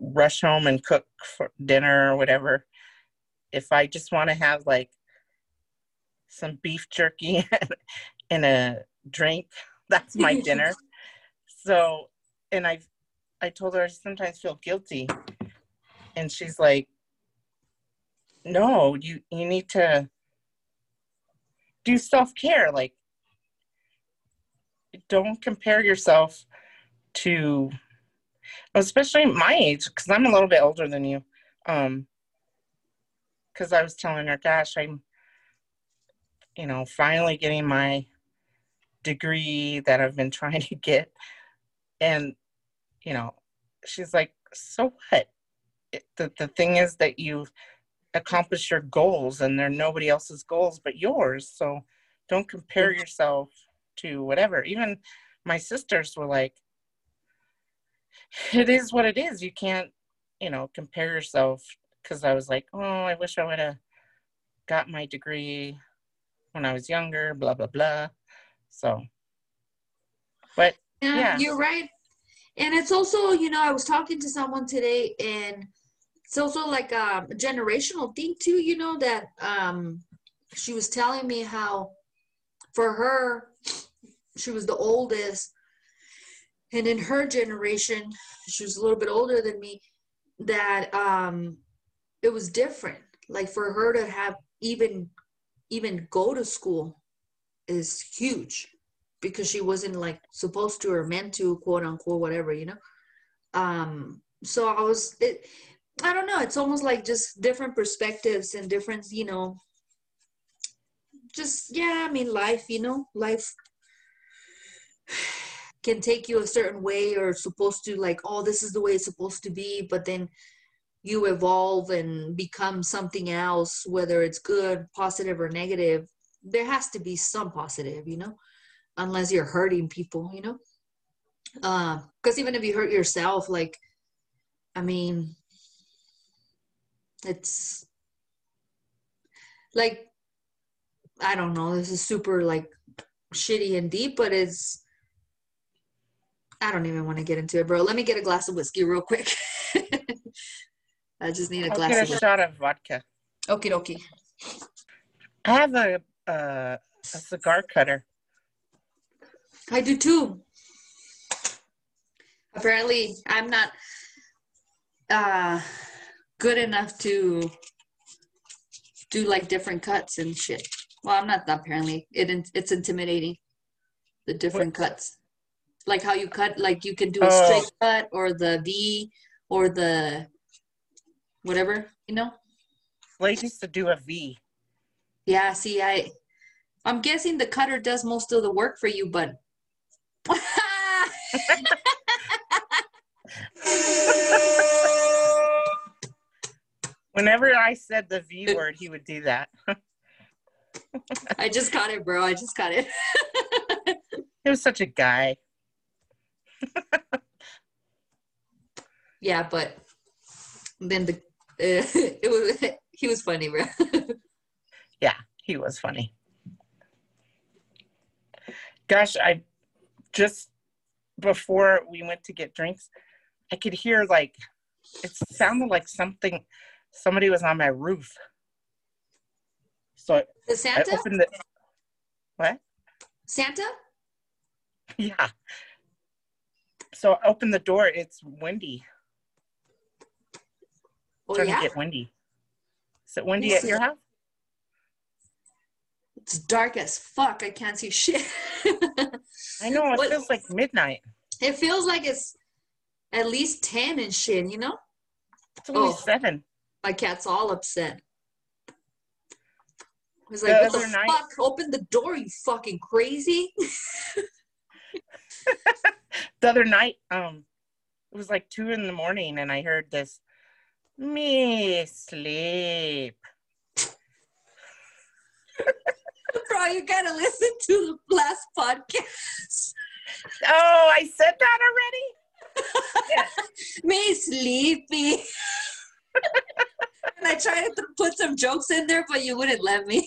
rush home and cook for dinner or whatever if I just want to have like some beef jerky and a drink, that's my dinner. So, and I, I told her I sometimes feel guilty, and she's like, "No, you you need to do self care. Like, don't compare yourself to, especially my age, because I'm a little bit older than you." Um, because I was telling her, gosh, I'm, you know, finally getting my degree that I've been trying to get. And, you know, she's like, so what? It, the, the thing is that you've accomplished your goals and they're nobody else's goals but yours. So don't compare yourself to whatever. Even my sisters were like, it is what it is. You can't, you know, compare yourself because I was like, oh, I wish I would have got my degree when I was younger, blah, blah, blah. So, but Yeah, Yeah. you're right. and it's also you know i was talking to someone today and it's also like a generational thing too you know that um she was telling me how for her she was the oldest and in her generation she was a little bit older than me that um it was different. Like for her to have even even go to school is huge because she wasn't like supposed to or meant to quote unquote whatever you know? Um so i was it i don't know. It's almost like just different perspectives and different you know just yeah i mean life you know? Life can take you a certain way or supposed to like oh this is the way it's supposed to be but then you evolve and become something else whether it's good positive or negative there has to be some positive you know unless you're hurting people you know because uh, even if you hurt yourself like i mean it's like i don't know this is super like shitty and deep but it's I don't even want to get into it, bro. Let me get a glass of whiskey real quick. I just need a I'll glass get of a shot of vodka. Okay, okay. I have a uh, a cigar cutter. I do too. Apparently, I'm not uh good enough to do like different cuts and shit. Well, I'm not apparently. It it's intimidating. The different cuts. Like how you cut like you can do a Oh. straight cut or the V or the whatever, you know? Ladies used to do a V. Yeah, see, I, I'm guessing the cutter does most of the work for you, but. Whenever I said the V word, he would do that. I just caught it, bro. I just caught it. He was such a guy. yeah, but then the it was he was funny, bro. Yeah, he was funny. Gosh, I just before we went to get drinks, I could hear like it sounded like something somebody was on my roof. So I, the I Santa, opened the what? Santa. Yeah. So I opened the door. It's windy. Oh Starting yeah, to get windy. Is it windy at your house? it's dark as fuck. I can't see shit. I know it What- feels like midnight. It feels like it's at least ten and shit. You know, It's only Oh. seven. my cat's all upset. He's The like, "What the night- fuck? Open the door, you fucking crazy!" The other night, um, it was like two in the morning, and I heard this. Me sleep. Bro, you gotta listen to the last podcast. Oh, I said that already. Me sleepy. and I tried to put some jokes in there, but you wouldn't let me.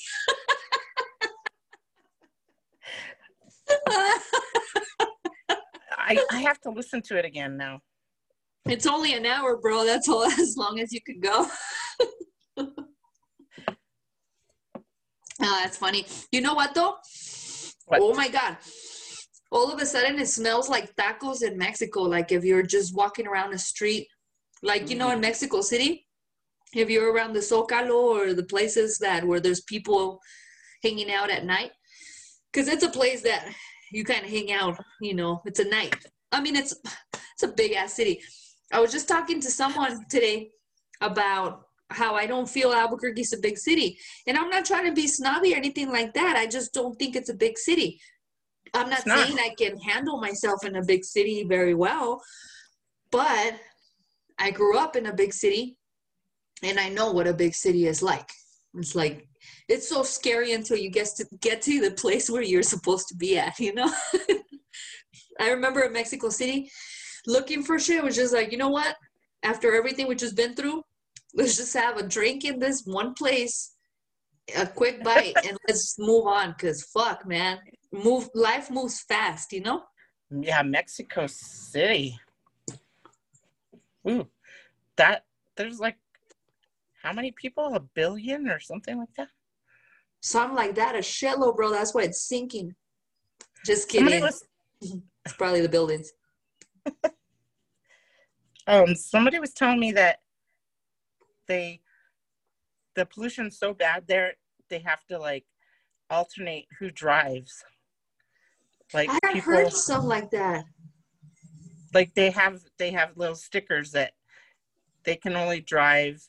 I, I have to listen to it again now. It's only an hour, bro. That's all as long as you could go. Oh, that's funny. You know what though? What? Oh my god. All of a sudden it smells like tacos in Mexico. Like if you're just walking around the street, like you know in mm-hmm. Mexico City, if you're around the Zocalo or the places that where there's people hanging out at night. Cause it's a place that you kind of hang out, you know, it's a night. I mean it's it's a big ass city. I was just talking to someone today about how I don't feel Albuquerque's a big city. And I'm not trying to be snobby or anything like that. I just don't think it's a big city. I'm not, not. saying I can handle myself in a big city very well, but I grew up in a big city and I know what a big city is like. It's like it's so scary until you get to get to the place where you're supposed to be at, you know? I remember in Mexico City looking for shit was just like, you know what? After everything we just been through, let's just have a drink in this one place, a quick bite, and let's move on. Cause fuck, man, move. Life moves fast, you know. Yeah, Mexico City. Ooh, that there's like how many people? A billion or something like that. Something like that, a shitload, bro. That's why it's sinking. Just kidding. was It's probably the buildings. um somebody was telling me that they the pollution's so bad there they have to like alternate who drives. Like I people heard something like that. like they have they have little stickers that they can only drive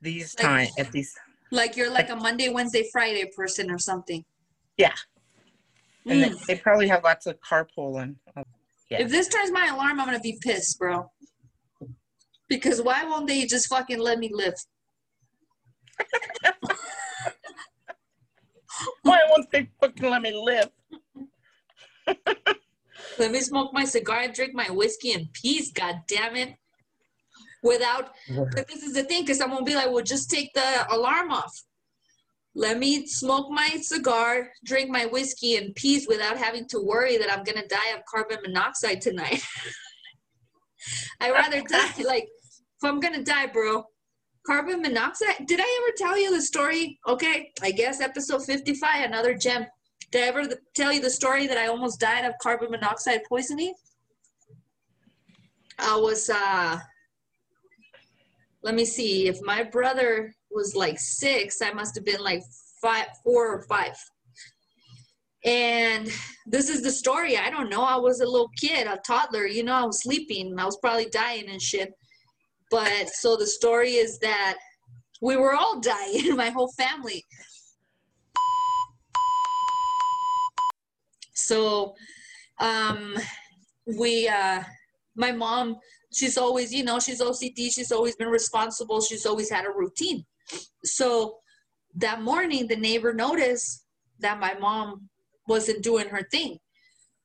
these Like- time at these Like you're like a Monday, Wednesday, Friday person or something. Yeah. and Mm. they, they probably have lots of carpooling. Yeah. If this turns my alarm, I'm gonna be pissed, bro. Because why won't they just fucking let me live? Why won't they fucking let me live? Let me smoke my cigar and drink my whiskey in peace, god damn it. Without but this is the thing, because someone will be like, well, just take the alarm off. Let me smoke my cigar, drink my whiskey in peace without having to worry that I'm gonna die of carbon monoxide tonight. I'd rather die like if I'm gonna die, bro. Carbon monoxide. Did I ever tell you the story? Okay, I guess episode 55, another gem. Did I ever tell you the story that I almost died of carbon monoxide poisoning? I was uh let me see if my brother was like six i must have been like five four or five. And this is the story. I don't know. I was a little kid a toddler you know i was sleeping. I was probably dying and shit. But so the story is that we were all dying my whole family. So um we uh my mom she's always you know she's ocd she's always been responsible. She's always had a routine so that morning the neighbor noticed that my mom wasn't doing her thing.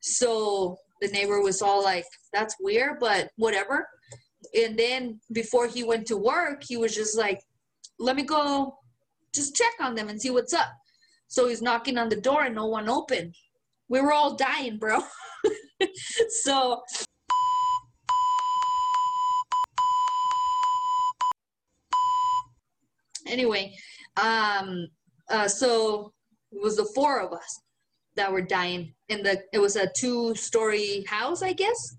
So the neighbor was all like that's weird but whatever. And then before he went to work he was just like let me go just check on them and see what's up. So he's knocking on the door and no one opened. We were all dying bro. So anyway um uh so it was the four of us that were dying in the it was a two story house i guess.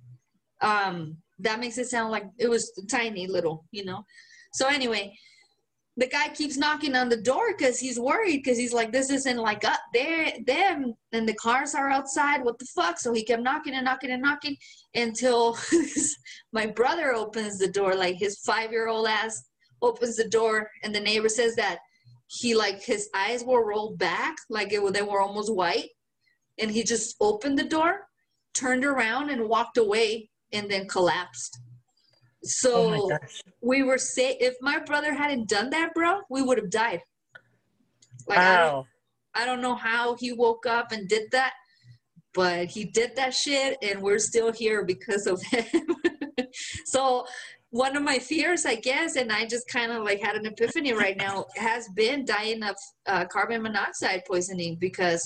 Um that makes it sound like it was tiny little you know? So anyway the guy keeps knocking on the door because he's worried because he's like this isn't like up there them. And the cars are outside. What the fuck? So he kept knocking and knocking and knocking until my brother opens the door like his five year old ass opens the door and the neighbor says that he like his eyes were rolled back like it, they were almost white. And he just opened the door turned around and walked away and then collapsed. So oh we were say if my brother hadn't done that bro we would have died. Like I, don't, Wow. I don't know how he woke up and did that but he did that shit and we're still here because of him. So one of my fears i guess and i just kind of like had an epiphany right now has been dying of uh, carbon monoxide poisoning because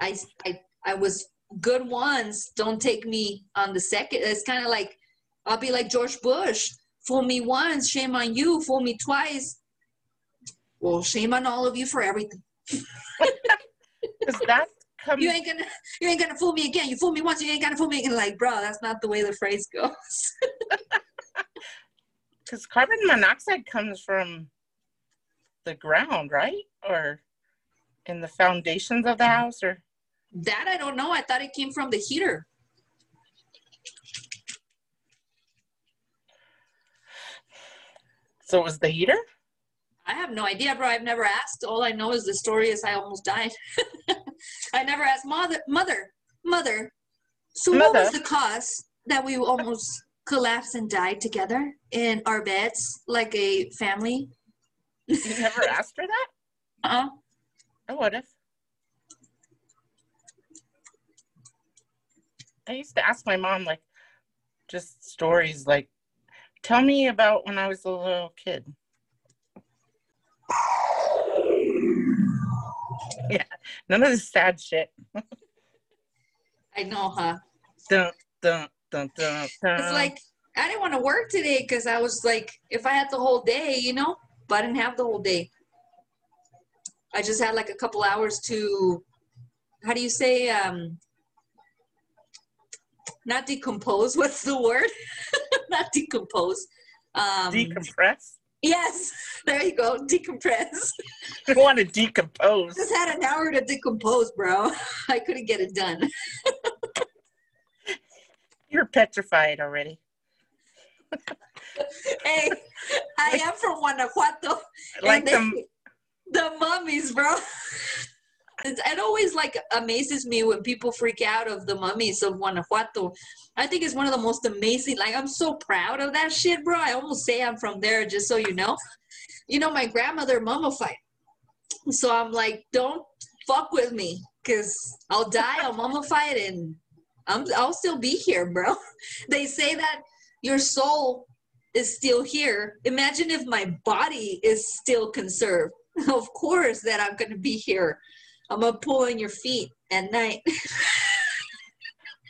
i i, I was good ones don't take me on the second it's kind of like i'll be like george bush fool me once shame on you fool me twice well shame on all of you for everything Because comes you ain't gonna you ain't gonna fool me again. You fool me once, you ain't gonna fool me again. Like, bro, that's not the way the phrase goes. because carbon monoxide comes from the ground, right? Or in the foundations of the house, or that I don't know. I thought it came from the heater. so it was the heater. I have no idea, bro. I've never asked. All I know is the story is I almost died. I never asked mother, mother, mother. So what was the cause that we almost collapsed and died together in our beds like a family? You never asked her that. Uh-uh. I would have. I used to ask my mom like just stories like tell me about when I was a little kid. yeah, none of this sad shit. I know, huh? Dun, dun, dun, dun, dun. It's like I didn't want to work today because I was like, if I had the whole day, you know, but I didn't have the whole day. I just had like a couple hours to, how do you say, um, not decompose. What's the word? not decompose. Um, Decompress. yes, there you go. Decompress. I want to decompose. Just had an hour to decompose, bro. I couldn't get it done. You're petrified already. hey, I am from Guanajuato. Like they- them. the mummies, bro. It's, it always like amazes me when people freak out of the mummies of Guanajuato. I think it's one of the most amazing. Like I'm so proud of that shit, bro. I almost say I'm from there, just so you know. You know, my grandmother mummified, so I'm like, don't fuck with me, cause I'll die. I'll mummify it, and I'm I'll still be here, bro. They say that your soul is still here. Imagine if my body is still conserved. Of course that I'm gonna be here. I'm gonna pull on your feet at night.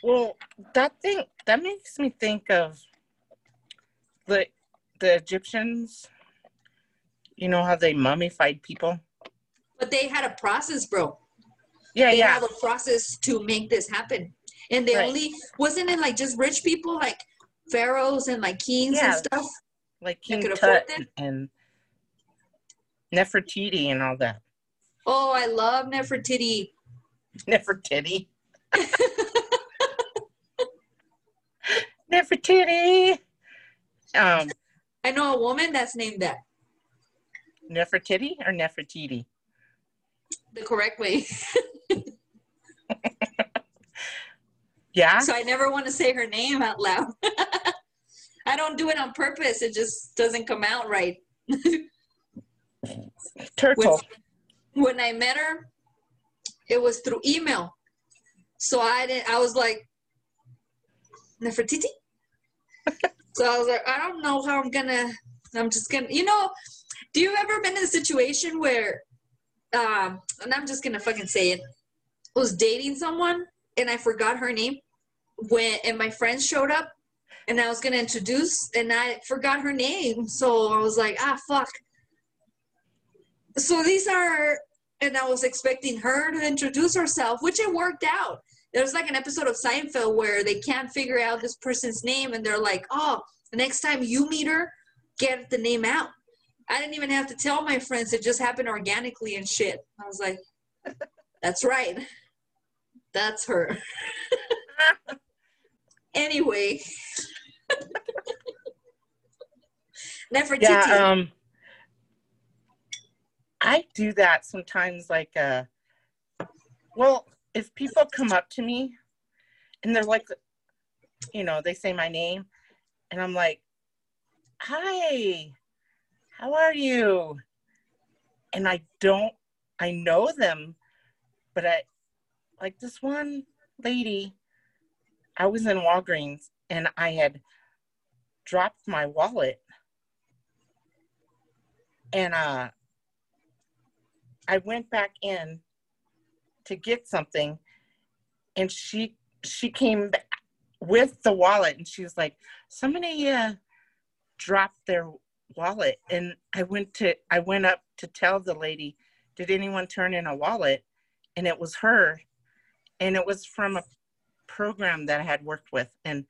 Well, that thing that makes me think of the the Egyptians. You know how they mummified people? But they had a process, bro. Yeah, yeah. They yeah. have a process to make this happen. And they Right. only wasn't it like just rich people like pharaohs and like kings and stuff? Like King could afford Tut it? and Nefertiti and all that. Oh, I love Nefertiti. Nefertiti. Nefertiti. Um, I know a woman that's named that Nefertiti or Nefertiti? the correct way. Yeah. so I never want to say her name out loud. I don't do it on purpose. It just doesn't come out right. Turtle. when I met her, it was through email. So I didn't. I was like, Nefertiti. so I was like, I don't know how I'm gonna. I'm just gonna. You know, do you ever been in a situation where, um, and I'm just gonna fucking say it, was dating someone and I forgot her name when and my friends showed up and I was gonna introduce and I forgot her name. So I was like, ah, fuck. So these are, and I was expecting her to introduce herself, which it worked out. There's like an episode of Seinfeld where they can't figure out this person's name and they're like, oh, the next time you meet her, get the name out. I didn't even have to tell my friends. It just happened organically and shit. I was like, that's right. That's her. anyway. Nefertiti. Yeah, um I do that sometimes like uh well, if people come up to me and they're like you know, they say my name and I'm like, "Hi. How are you?" And I don't I know them, but I like this one lady I was in Walgreens and I had dropped my wallet. And uh I went back in to get something and she she came with the wallet and she was like somebody uh dropped their wallet. And I went to I went up to tell the lady did anyone turn in a wallet? And it was her. And it was from a program that I had worked with and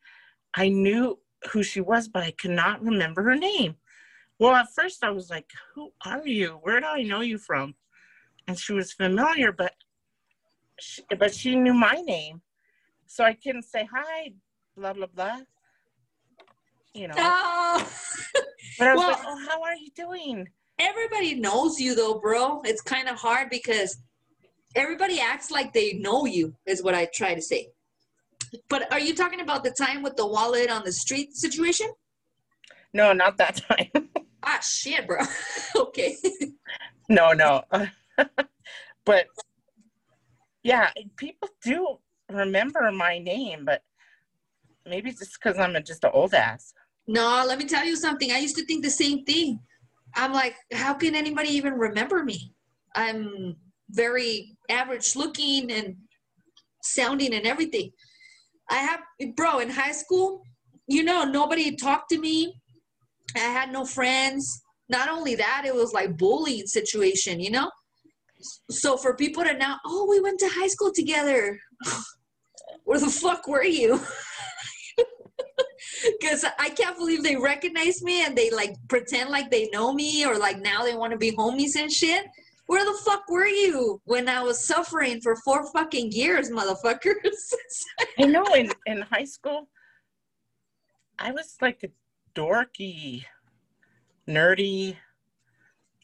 I knew who she was but I could not remember her name well, at first I was like, "Who are you? Where do I know you from?" And she was familiar, but she, but she knew my name, so I couldn't say hi, blah blah blah. You know, Oh. but I was well- like, "Oh, how are you doing?" everybody knows you though, bro. It's kind of hard because everybody acts like they know you, is what I try to say. But are you talking about the time with the wallet on the street situation? No, not that time. Ah, shit, bro. okay. no, no. but yeah, people do remember my name, but maybe just because I'm a, just an old ass. No, let me tell you something. I used to think the same thing. I'm like, how can anybody even remember me? I'm very average looking and sounding and everything. I have, bro, in high school, you know, nobody talked to me. I had no friends. Not only that, it was like bullying situation, you know? So for people to now, oh, we went to high school together. Where the fuck were you? Because I can't believe they recognize me and they like pretend like they know me or like now they want to be homies and shit. Where the fuck were you when I was suffering for four fucking years, motherfuckers? I know in, in high school, I was like a dorky, nerdy.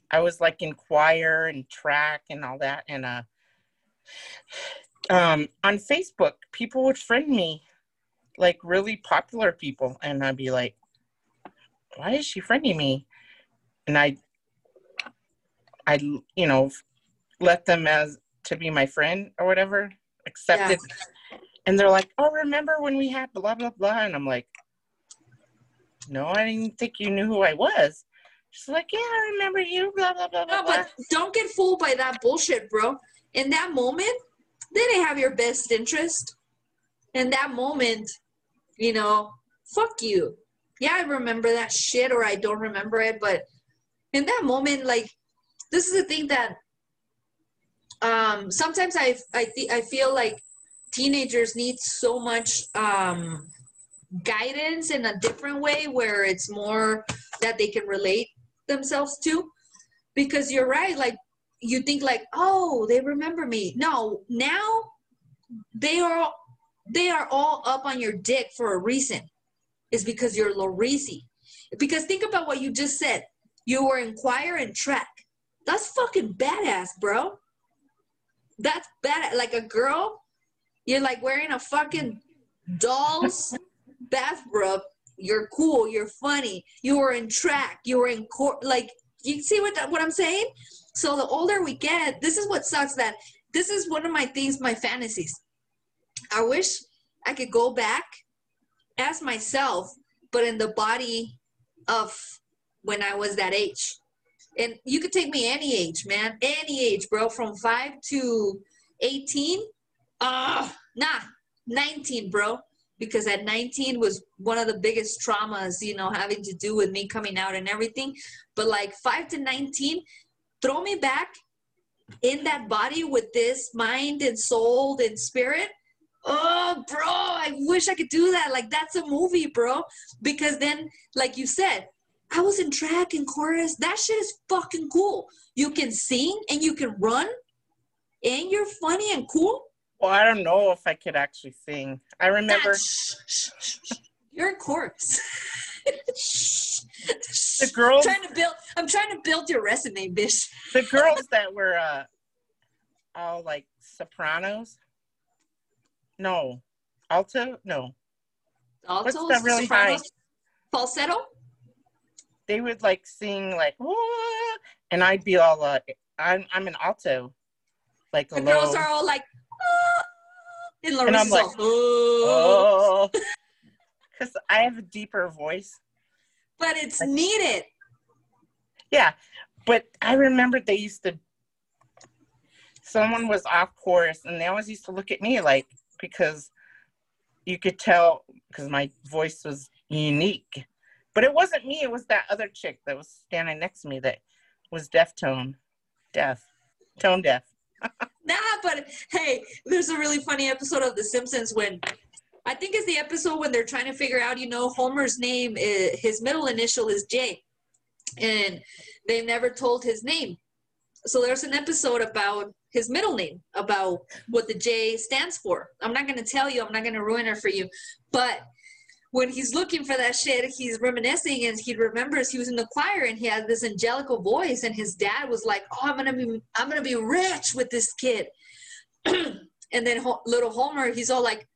I was like in choir and track and all that. And uh, um, on Facebook, people would friend me, like really popular people, and I'd be like, "Why is she friending me?" And I, I, you know, let them as to be my friend or whatever, accepted. And they're like, "Oh, remember when we had blah blah blah?" And I'm like, "No, I didn't think you knew who I was." She's like, "Yeah, I remember you." Blah blah blah blah. No, blah. but don't get fooled by that bullshit, bro. In that moment, they didn't have your best interest. In that moment, you know, fuck you. Yeah, I remember that shit or I don't remember it, but in that moment, like, this is the thing that um, sometimes I I, th- I feel like teenagers need so much um, guidance in a different way where it's more that they can relate themselves to. Because you're right like you think like oh they remember me. No now they are they are all up on your dick for a reason. It's because you're Lorisi. because think about what you just said. You were in choir and track that's fucking badass bro. That's bad like a girl you're like wearing a fucking doll's bathrobe. You're cool you're funny you were in track you were in court like you see what what i'm saying? So the older we get this is what sucks that this is one of my things my fantasies. I wish i could go back as myself but in the body of when i was that age and you could take me any age man. Any age bro. From 5 to 18 uh nah 19 bro. Because at 19 was one of the biggest traumas you know having to do with me coming out and everything. But like 5 to 19 throw me back in that body with this mind and soul and spirit. Oh bro i wish i could do that. Like that's a movie bro. Because then like you said i was in track and chorus that shit is fucking cool you can sing and you can run and you're funny and cool Well, I don't know if I could actually sing. I remember Shh, shh, shh, shh. You're in chorus. the girls, I'm trying to build. I'm trying to build your resume, bitch. the girls that were uh, all like sopranos. No, alto. No, Alto. What's that really sopranos, falsetto. They would like sing like, "Whoa," and I'd be all uh, I'm I'm an alto, like The low. girls are all like, ah, and And I'm like, oh. oh, because I have a deeper voice. but it's needed. Yeah, but I remember they used to. Someone was off course, and they always used to look at me like because you could tell because my voice was unique, but it wasn't me. It was that other chick that was standing next to me that was deaf tone, deaf, tone deaf. Nah, but hey, there's a really funny episode of The Simpsons when I think it's the episode when they're trying to figure out, you know, Homer's name, is, his middle initial is J, and they never told his name. So there's an episode about his middle name, about what the J stands for. I'm not going to tell you, I'm not going to ruin it for you, but when he's looking for that shit, he's reminiscing and he remembers he was in the choir and he had this angelical voice and his dad was like, "Oh, I'm gonna be, I'm gonna be rich with this kid." and then Ho- little Homer, he's all like,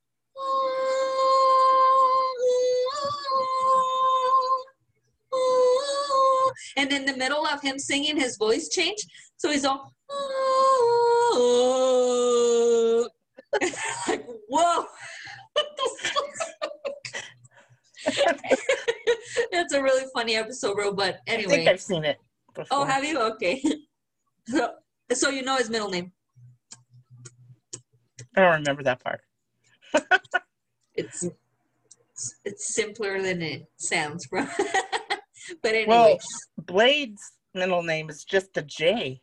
and in the middle of him singing, his voice changed. So he's all, like, whoa. What the fuck? That's a really funny episode, bro. But I think anyway. I've seen it. Before. Oh, have you? Okay. So, so you know his middle name. I don't remember that part. It's It's simpler than it sounds, bro. but anyway, Well, Blade's middle name is just a J.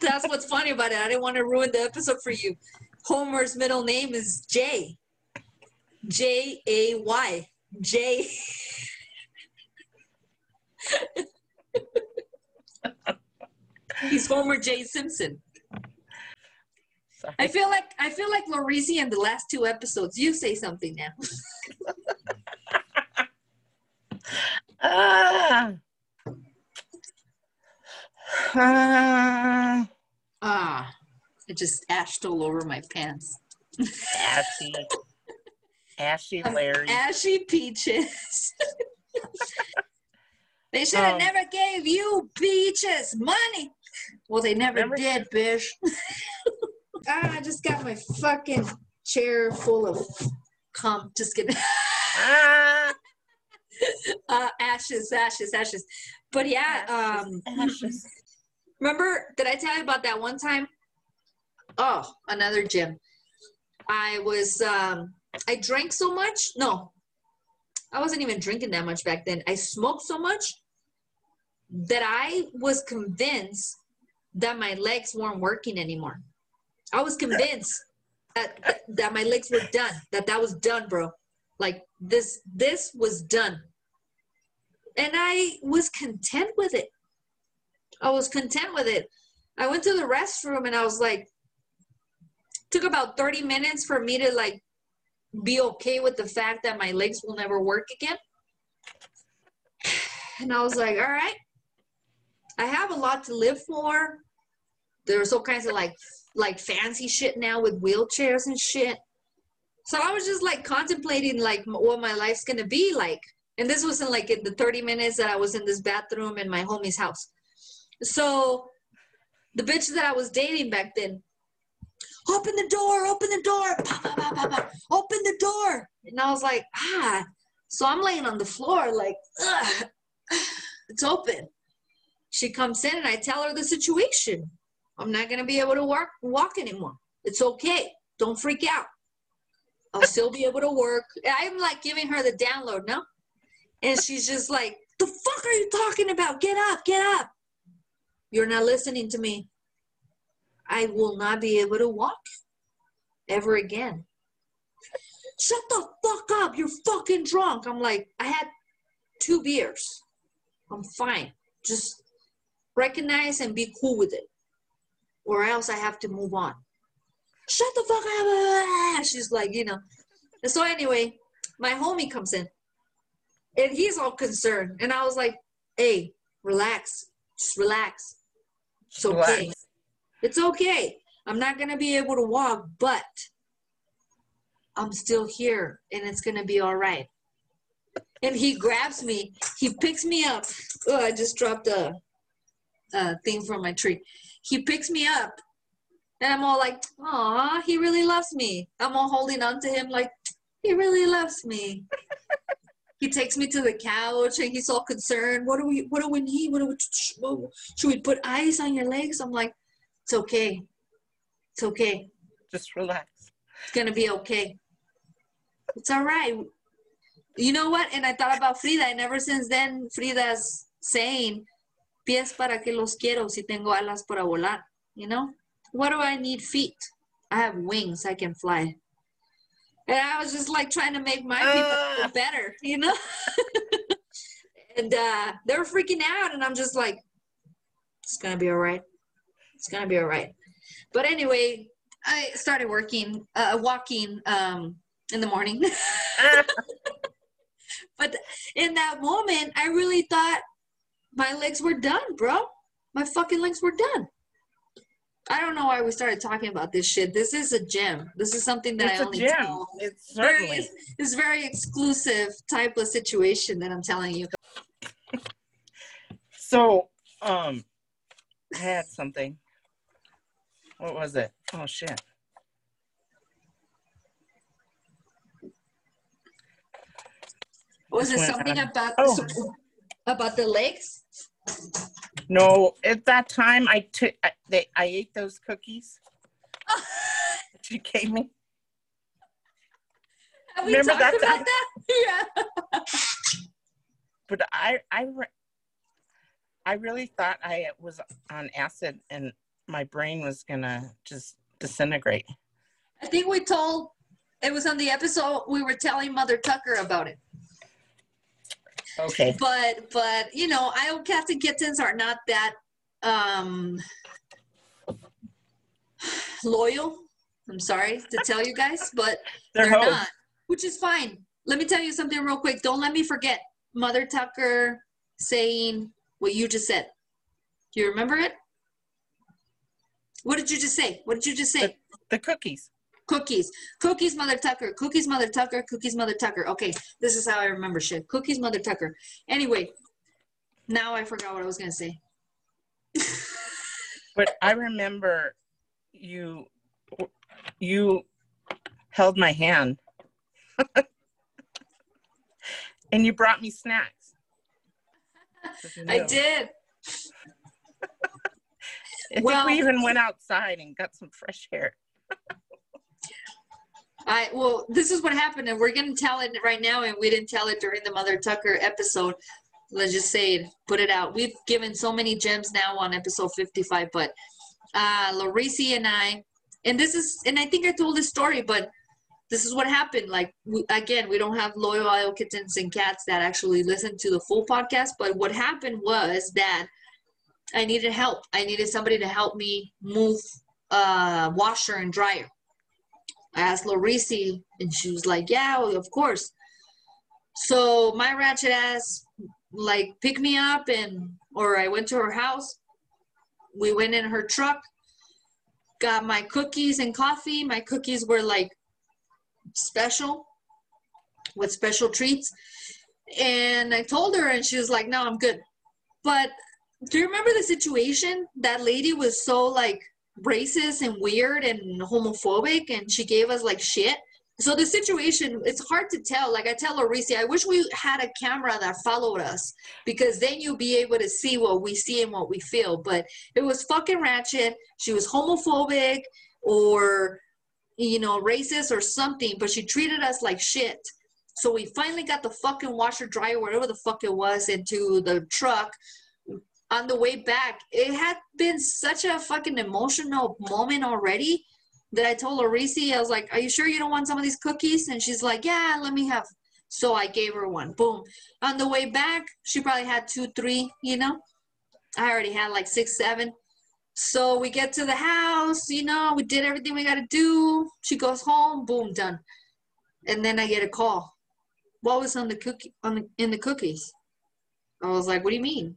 that's what's funny about it. I didn't want to ruin the episode for you. Homer's middle name is Jay. J A Y. J. He's Homer J. Simpson. Sorry. I feel like I feel like Lorisi in the last two episodes. You say something now. Ah. Ah. Ah, it just ashed all over my pants. Ashy. Ashy Larry. Ashy peaches. they should have Um, never gave you peaches money. Well, they never, Never- did, bitch. ah, I just got my fucking chair full of cum. Just kidding. Ah. uh, ashes, ashes, ashes. But yeah, um, Ashes. remember, did I tell you about that one time? Oh, another gym. I was, um, I drank so much. No, I wasn't even drinking that much back then. I smoked so much that I was convinced that my legs weren't working anymore. I was convinced that, that, my legs were done, that that was done, bro. Like this, this was done. And I was content with it. I was content with it. I went to the restroom and I was like, took about 30 minutes for me to like be okay with the fact that my legs will never work again. And I was like, all right, I have a lot to live for. There's all kinds of like like fancy shit now with wheelchairs and shit. So I was just like contemplating like what my life's gonna be like. And this wasn't like in the 30 minutes that I was in this bathroom in my homie's house. So the bitch that I was dating back then, open the door, open the door, pa, pa, pa, open the door. And I was like, ah. So I'm laying on the floor, like, Ugh, it's open. She comes in and I tell her the situation. I'm not gonna be able to work walk anymore. It's okay. Don't freak out. I'll still be able to work. I'm like giving her the download, no? And she's just like, the fuck are you talking about? Get up, get up. You're not listening to me. I will not be able to walk ever again. Shut the fuck up. You're fucking drunk. I'm like, I had two beers. I'm fine. Just recognize and be cool with it. Or else I have to move on. Shut the fuck up. She's like, you know. And so anyway, my homie comes in. And he's all concerned. And I was like, hey, relax. Just relax. It's okay. It's okay. I'm not gonna be able to walk, but I'm still here and it's gonna be all right. And he grabs me, he picks me up. Oh, I just dropped a, a thing from my tree. He picks me up and I'm all like, aw, he really loves me. I'm all holding on to him like, he really loves me. he takes me to the couch and he's all concerned. What do we what do we need? What do we should we put ice on your legs? I'm like, it's okay. It's okay. Just relax. It's gonna be okay. It's all right. You know what? And I thought about Frida, and ever since then, Frida's saying, "Pies para que los quiero si tengo alas para volar." You know, what do I need feet? I have wings. I can fly. And I was just like trying to make my people feel better, you know. and uh, they were freaking out, and I'm just like, "It's gonna be all right. It's gonna be all right." But anyway, I started working, uh, walking um, in the morning. But in that moment, I really thought my legs were done, bro. My fucking legs were done. I don't know why we started talking about this shit. This is a gym. This is something that it's I only gym. tell. It's Very, it's very exclusive type of situation that I'm telling you. So, um, I had something. What was it? Oh shit. Was it something on- about Oh. about the legs? No, at that time I took I, they I ate those cookies you gave me. Have we Remember talked that about that? Yeah. but I I re- I really thought I was on acid and my brain was gonna just disintegrate. I think we told it was on the episode we were telling Mother Tucker about it. Okay. But but you know, I Captain Kittens are not that um loyal. I'm sorry to tell you guys, but They're, they're not, which is fine. Let me tell you something real quick. Don't let me forget Mother Tucker saying what you just said. Do you remember it? What did you just say? What did you just say? The cookies. Cookies. Cookies, Mother Tucker. Cookies, Mother Tucker. Cookies, Mother Tucker. Okay, this is how I remember shit. Cookies, Mother Tucker. Anyway, now I forgot what I was going to say. But I remember you you held my hand. and you brought me snacks. I did. I think Well- we even went outside and got some fresh air. I well, this is what happened, and we're gonna tell it right now, and we didn't tell it during the Mother Tucker episode. Let's just say it, put it out. We've given so many gems now on episode 55, but uh Larisi and I, and this is, and I think I told this story, but this is what happened. Like we, again, we don't have loyal kittens and cats that actually listen to the full podcast, but what happened was that I needed help. I needed somebody to help me move uh washer and dryer. I asked Larisi, and she was like, "Yeah, of course." So my ratchet ass like picked me up, and or I went to her house. We went in her truck, got my cookies and coffee. My cookies were like special, with special treats, and I told her, and she was like, "No, I'm good." But do you remember the situation? That lady was so like racist and weird and homophobic and she gave us like shit? So the situation it's hard to tell. Like i tell Orisi, i wish we had a camera that followed us because then you'll be able to see what we see and what we feel. But it was fucking ratchet. She was homophobic or you know racist or something but she treated us like shit. So we finally got the fucking washer dryer whatever the fuck it was into the truck on the way back, it had been such a fucking emotional moment already that I told Larisi, I was like, Are you sure you don't want some of these cookies? And she's like, Yeah, let me have. So I gave her one. Boom. On the way back, she probably had two, three, you know? I already had like six, seven. So we get to the house, you know, we did everything we got to do. She goes home, boom, done. And then I get a call. What was on the cookie on the, in the cookies? I was like, "What do you mean?"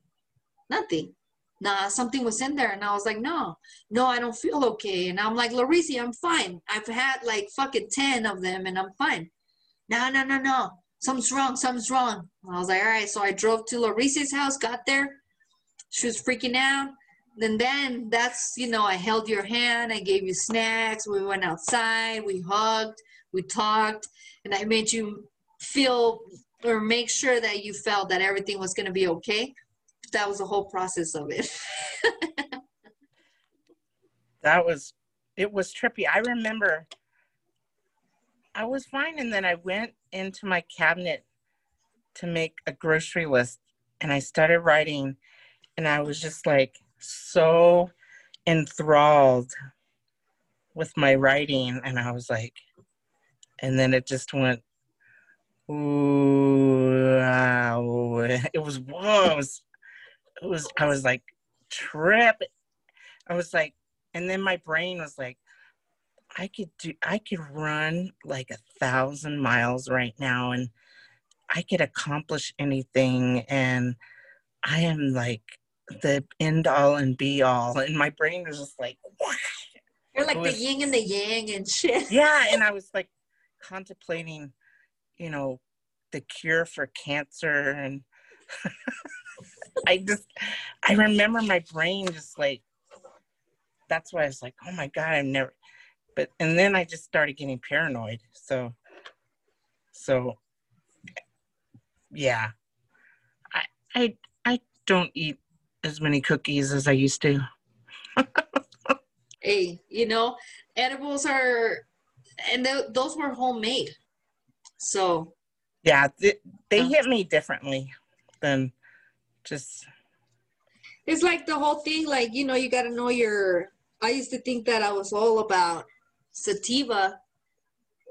Nothing. Nah, something was in there, and I was like, "No, no, I don't feel okay." And I'm like, "Larisi, I'm fine. I've had like fucking ten of them, and I'm fine." No, no, no, no. Something's wrong. Something's wrong. And I was like, "All right." So I drove to Larisi's house, got there. She was freaking out. And then that's you know, I held your hand. I gave you snacks. We went outside. We hugged. We talked, and I made you feel or make sure that you felt that everything was going to be okay. That was the whole process of it. That was it was trippy. I remember I was fine and then I went into my cabinet to make a grocery list and I started writing and I was just like so enthralled with my writing and I was like and then it just went ooh wow. it was whoa it was, it was I was like trip I was like and then my brain was like i could do i could run like a thousand miles right now and i could accomplish anything and i am like the end all and be all and my brain was just like You're like It the was- yin and the yang and shit. yeah and i was like contemplating you know the cure for cancer and i just i remember my brain just like that's why i was like oh my god i've never but and then i just started getting paranoid so so yeah. I i i don't eat as many cookies as i used to. Hey, you know, edibles are, and th- those were homemade. So. Yeah, th- they hit me differently than just it's like the whole thing, like, you know, you got to know your. I used to think that I was all about sativa.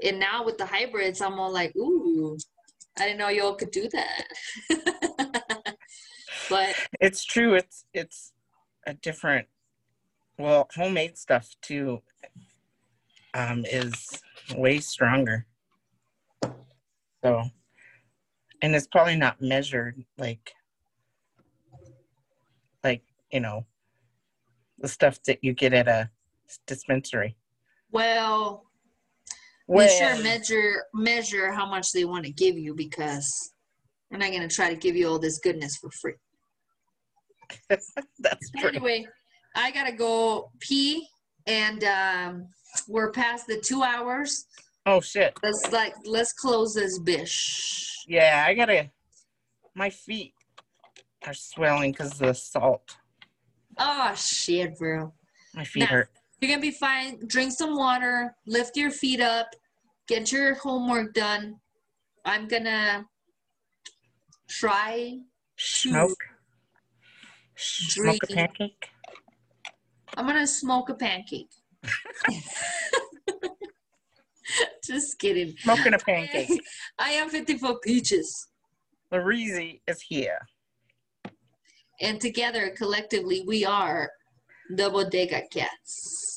And now with the hybrids, I'm all like, ooh, I didn't know y'all could do that. but it's true. It's it's a different well, homemade stuff too um is way stronger. So and it's probably not measured like like, you know, the stuff that you get at a dispensary. well, Well, sure measure measure how much they want to give you because they're not gonna try to give you all this goodness for free. that's true. Anyway, I gotta go pee, and um, we're past the two hours. Oh shit. Let's like let's close this bish. Yeah, I gotta my feet are swelling because of the salt. Oh shit, bro. My feet Nah. hurt. You're gonna be fine. Drink some water. Lift your feet up. Get your homework done. I'm gonna try. Smoke. Smoke a pancake. I'm gonna smoke a pancake. Just kidding. Smoking a pancake. I am 54 peaches. Larisi is here. And together, collectively, we are the Bodega Cats.